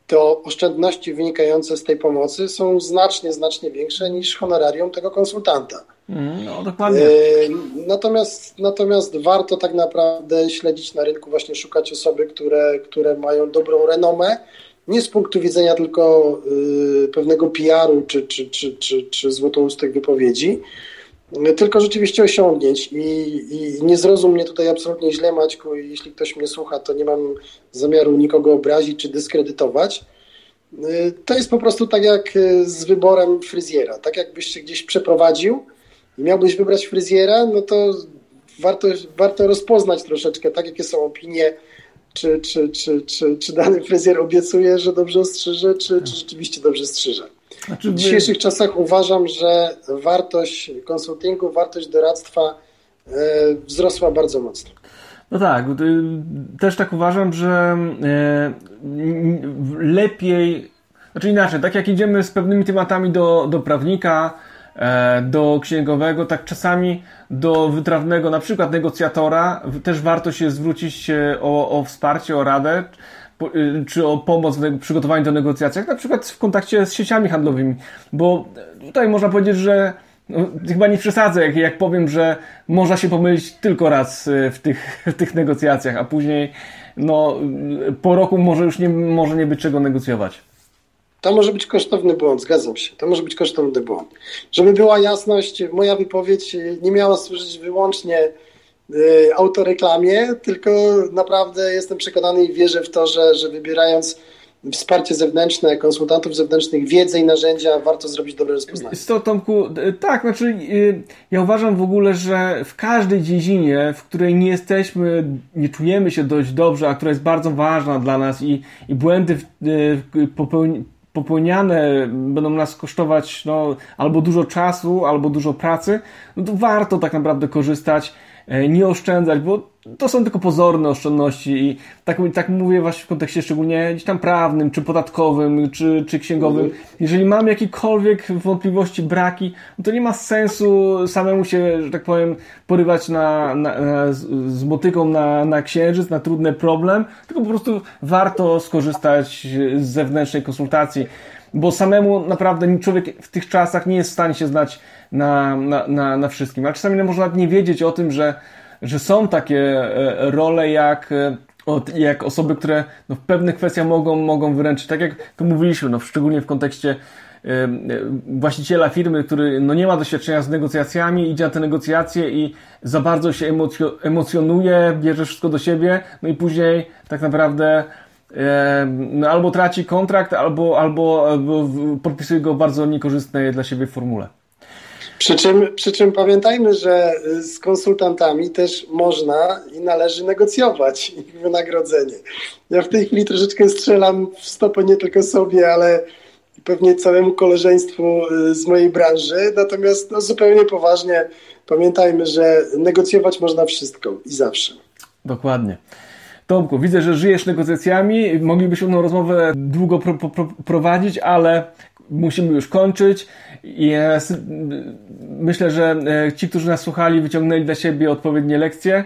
to oszczędności wynikające z tej pomocy są znacznie, znacznie większe niż honorarium tego konsultanta. Mm, no, dokładnie. Natomiast, natomiast warto tak naprawdę śledzić na rynku, właśnie szukać osoby, które, które mają dobrą renomę, nie z punktu widzenia tylko y, pewnego PR-u czy, czy, czy, czy, czy złotoustych wypowiedzi, tylko rzeczywiście osiągnięć. I, I, nie zrozum mnie tutaj absolutnie źle, Maćku, jeśli ktoś mnie słucha, to nie mam zamiaru nikogo obrazić czy dyskredytować. Y, to jest po prostu tak jak y, z wyborem fryzjera. Tak jakbyś się gdzieś przeprowadził i miałbyś wybrać fryzjera, no to warto, warto rozpoznać troszeczkę, tak jakie są opinie czy, czy, czy, czy, czy dany fryzjer obiecuje, że dobrze ostrzyże, czy, czy rzeczywiście dobrze strzyże. Znaczy, w dzisiejszych czasach uważam, że wartość konsultingu, wartość doradztwa e, wzrosła bardzo mocno. No tak, y, też tak uważam, że e, lepiej, znaczy inaczej, tak jak idziemy z pewnymi tematami do, do prawnika, E, do księgowego, tak czasami do wytrawnego, na przykład negocjatora, też warto się zwrócić o, o wsparcie, o radę, czy o pomoc w przygotowaniu do negocjacji, jak na przykład w kontakcie z sieciami handlowymi, bo tutaj można powiedzieć, że no, chyba nie przesadzę, jak, jak powiem, że można się pomylić tylko raz w tych, w tych negocjacjach, a później no, po roku może już nie, może nie być czego negocjować. To może być kosztowny błąd, zgadzam się. To może być kosztowny błąd. Żeby była jasność, moja wypowiedź nie miała służyć wyłącznie y, autoreklamie, tylko naprawdę jestem przekonany i wierzę w to, że, że wybierając wsparcie zewnętrzne, konsultantów zewnętrznych, wiedzę i narzędzia, warto zrobić dobre rozpoznanie. Z to, Tomku, tak, znaczy y, ja uważam w ogóle, że w każdej dziedzinie, w której nie jesteśmy, nie czujemy się dość dobrze, a która jest bardzo ważna dla nas i, i błędy y, popełni popełniane będą nas kosztować no, albo dużo czasu, albo dużo pracy, no to warto tak naprawdę korzystać, nie oszczędzać, bo to są tylko pozorne oszczędności i tak, tak mówię właśnie w kontekście szczególnie gdzieś tam prawnym, czy podatkowym, czy, czy księgowym. Jeżeli mam jakiekolwiek wątpliwości, braki, no to nie ma sensu samemu się, że tak powiem, porywać na, na, na z motyką na, na księżyc, na trudny problem, tylko po prostu warto skorzystać z zewnętrznej konsultacji, bo samemu naprawdę człowiek w tych czasach nie jest w stanie się znać na, na, na, na wszystkim, a czasami można nie wiedzieć o tym, że że są takie e, role jak e, jak osoby, które no, w pewnych kwestiach mogą, mogą wyręczyć, tak jak tu mówiliśmy, no, szczególnie w kontekście e, właściciela firmy, który no, nie ma doświadczenia z negocjacjami, idzie na te negocjacje i za bardzo się emocjonuje, bierze wszystko do siebie, no i później tak naprawdę no, albo traci kontrakt, albo, albo, albo podpisuje go w bardzo niekorzystnej dla siebie formule. Przy czym, przy czym pamiętajmy, że z konsultantami też można i należy negocjować ich wynagrodzenie. Ja w tej chwili troszeczkę strzelam w stopę nie tylko sobie, ale pewnie całemu koleżeństwu y, z mojej branży. Natomiast no, zupełnie poważnie pamiętajmy, że negocjować można wszystko i zawsze. Dokładnie. Tomku, widzę, że żyjesz negocjacjami. Moglibyśmy tę rozmowę długo pro, pro, prowadzić, ale musimy już kończyć. I myślę, że e, ci, którzy nas słuchali, wyciągnęli dla siebie odpowiednie lekcje.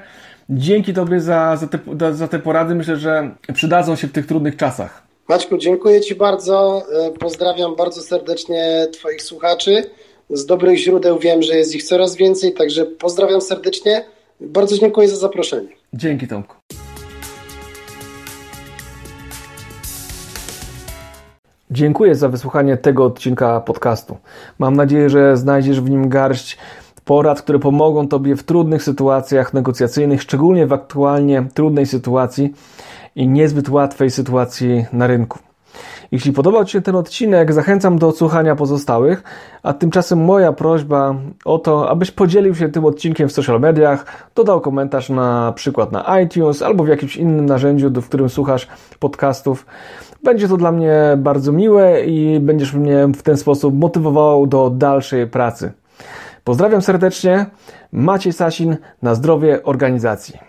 Dzięki Tobie za, za, te, za te porady. Myślę, że przydadzą się w tych trudnych czasach. Maćku, dziękuję Ci bardzo. E, pozdrawiam bardzo serdecznie Twoich słuchaczy. Z dobrych źródeł wiem, że jest ich coraz więcej, także pozdrawiam serdecznie. Bardzo dziękuję za zaproszenie. Dzięki Tomku. Dziękuję za wysłuchanie tego odcinka podcastu. Mam nadzieję, że znajdziesz w nim garść porad, które pomogą Tobie w trudnych sytuacjach negocjacyjnych, szczególnie w aktualnie trudnej sytuacji i niezbyt łatwej sytuacji na rynku. Jeśli podobał Ci się ten odcinek, zachęcam do odsłuchania pozostałych, a tymczasem moja prośba o to, abyś podzielił się tym odcinkiem w social mediach, dodał komentarz na przykład na iTunes albo w jakimś innym narzędziu, w którym słuchasz podcastów. Będzie to dla mnie bardzo miłe i będziesz mnie w ten sposób motywował do dalszej pracy. Pozdrawiam serdecznie. Maciej Sasin na zdrowie organizacji.